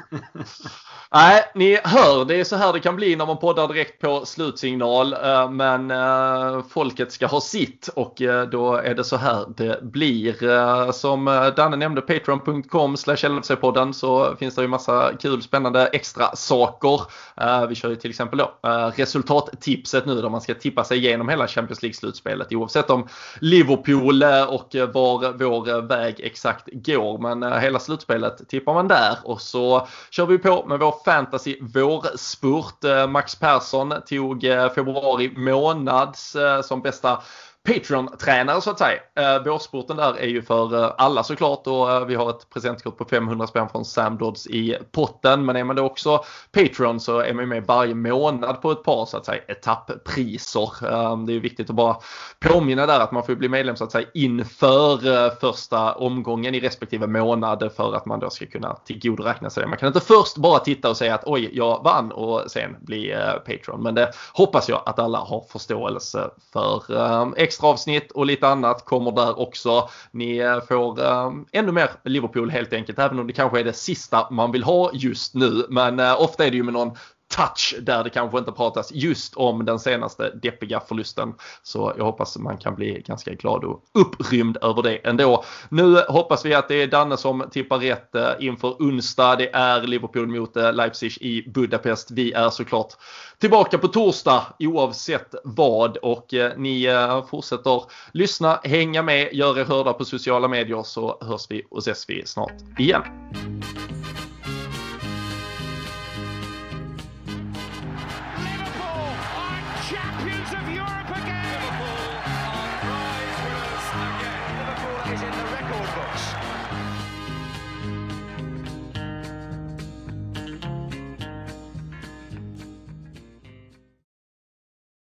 Nej, ni hör, det är så här det kan bli när man poddar direkt på slutsignal. Eh, men eh, folket ska ha sitt och eh, då är det så här det blir. Som Danne nämnde, patreon.com LFC-podden så finns det ju massa kul spännande extra saker. Vi kör ju till exempel då resultattipset nu där man ska tippa sig igenom hela Champions League-slutspelet oavsett om Liverpool Eh, och eh, var vår eh, väg exakt går. Men hela slutspelet tippar man där och så kör vi på med vår fantasy vårspurt. Max Persson tog februari månads som bästa Patreon-tränare så att säga. Eh, vårsporten där är ju för eh, alla såklart och eh, vi har ett presentkort på 500 spänn från Sam Dodds i potten. Men är man då också Patreon så är man med varje månad på ett par så att säga etapppriser. Eh, det är viktigt att bara påminna där att man får bli medlem så att säga inför eh, första omgången i respektive månad för att man då ska kunna tillgodoräkna sig det. Man kan inte först bara titta och säga att oj, jag vann och sen bli eh, Patreon. Men det hoppas jag att alla har förståelse för. Eh, Extra avsnitt och lite annat kommer där också. Ni eh, får eh, ännu mer Liverpool helt enkelt, även om det kanske är det sista man vill ha just nu. Men eh, ofta är det ju med någon touch där det kanske inte pratas just om den senaste deppiga förlusten. Så jag hoppas man kan bli ganska glad och upprymd över det ändå. Nu hoppas vi att det är Danne som tippar rätt eh, inför onsdag. Det är Liverpool mot eh, Leipzig i Budapest. Vi är såklart tillbaka på torsdag oavsett vad och eh, ni fortsätter lyssna, hänga med, gör er hörda på sociala medier så hörs vi och ses vi snart igen.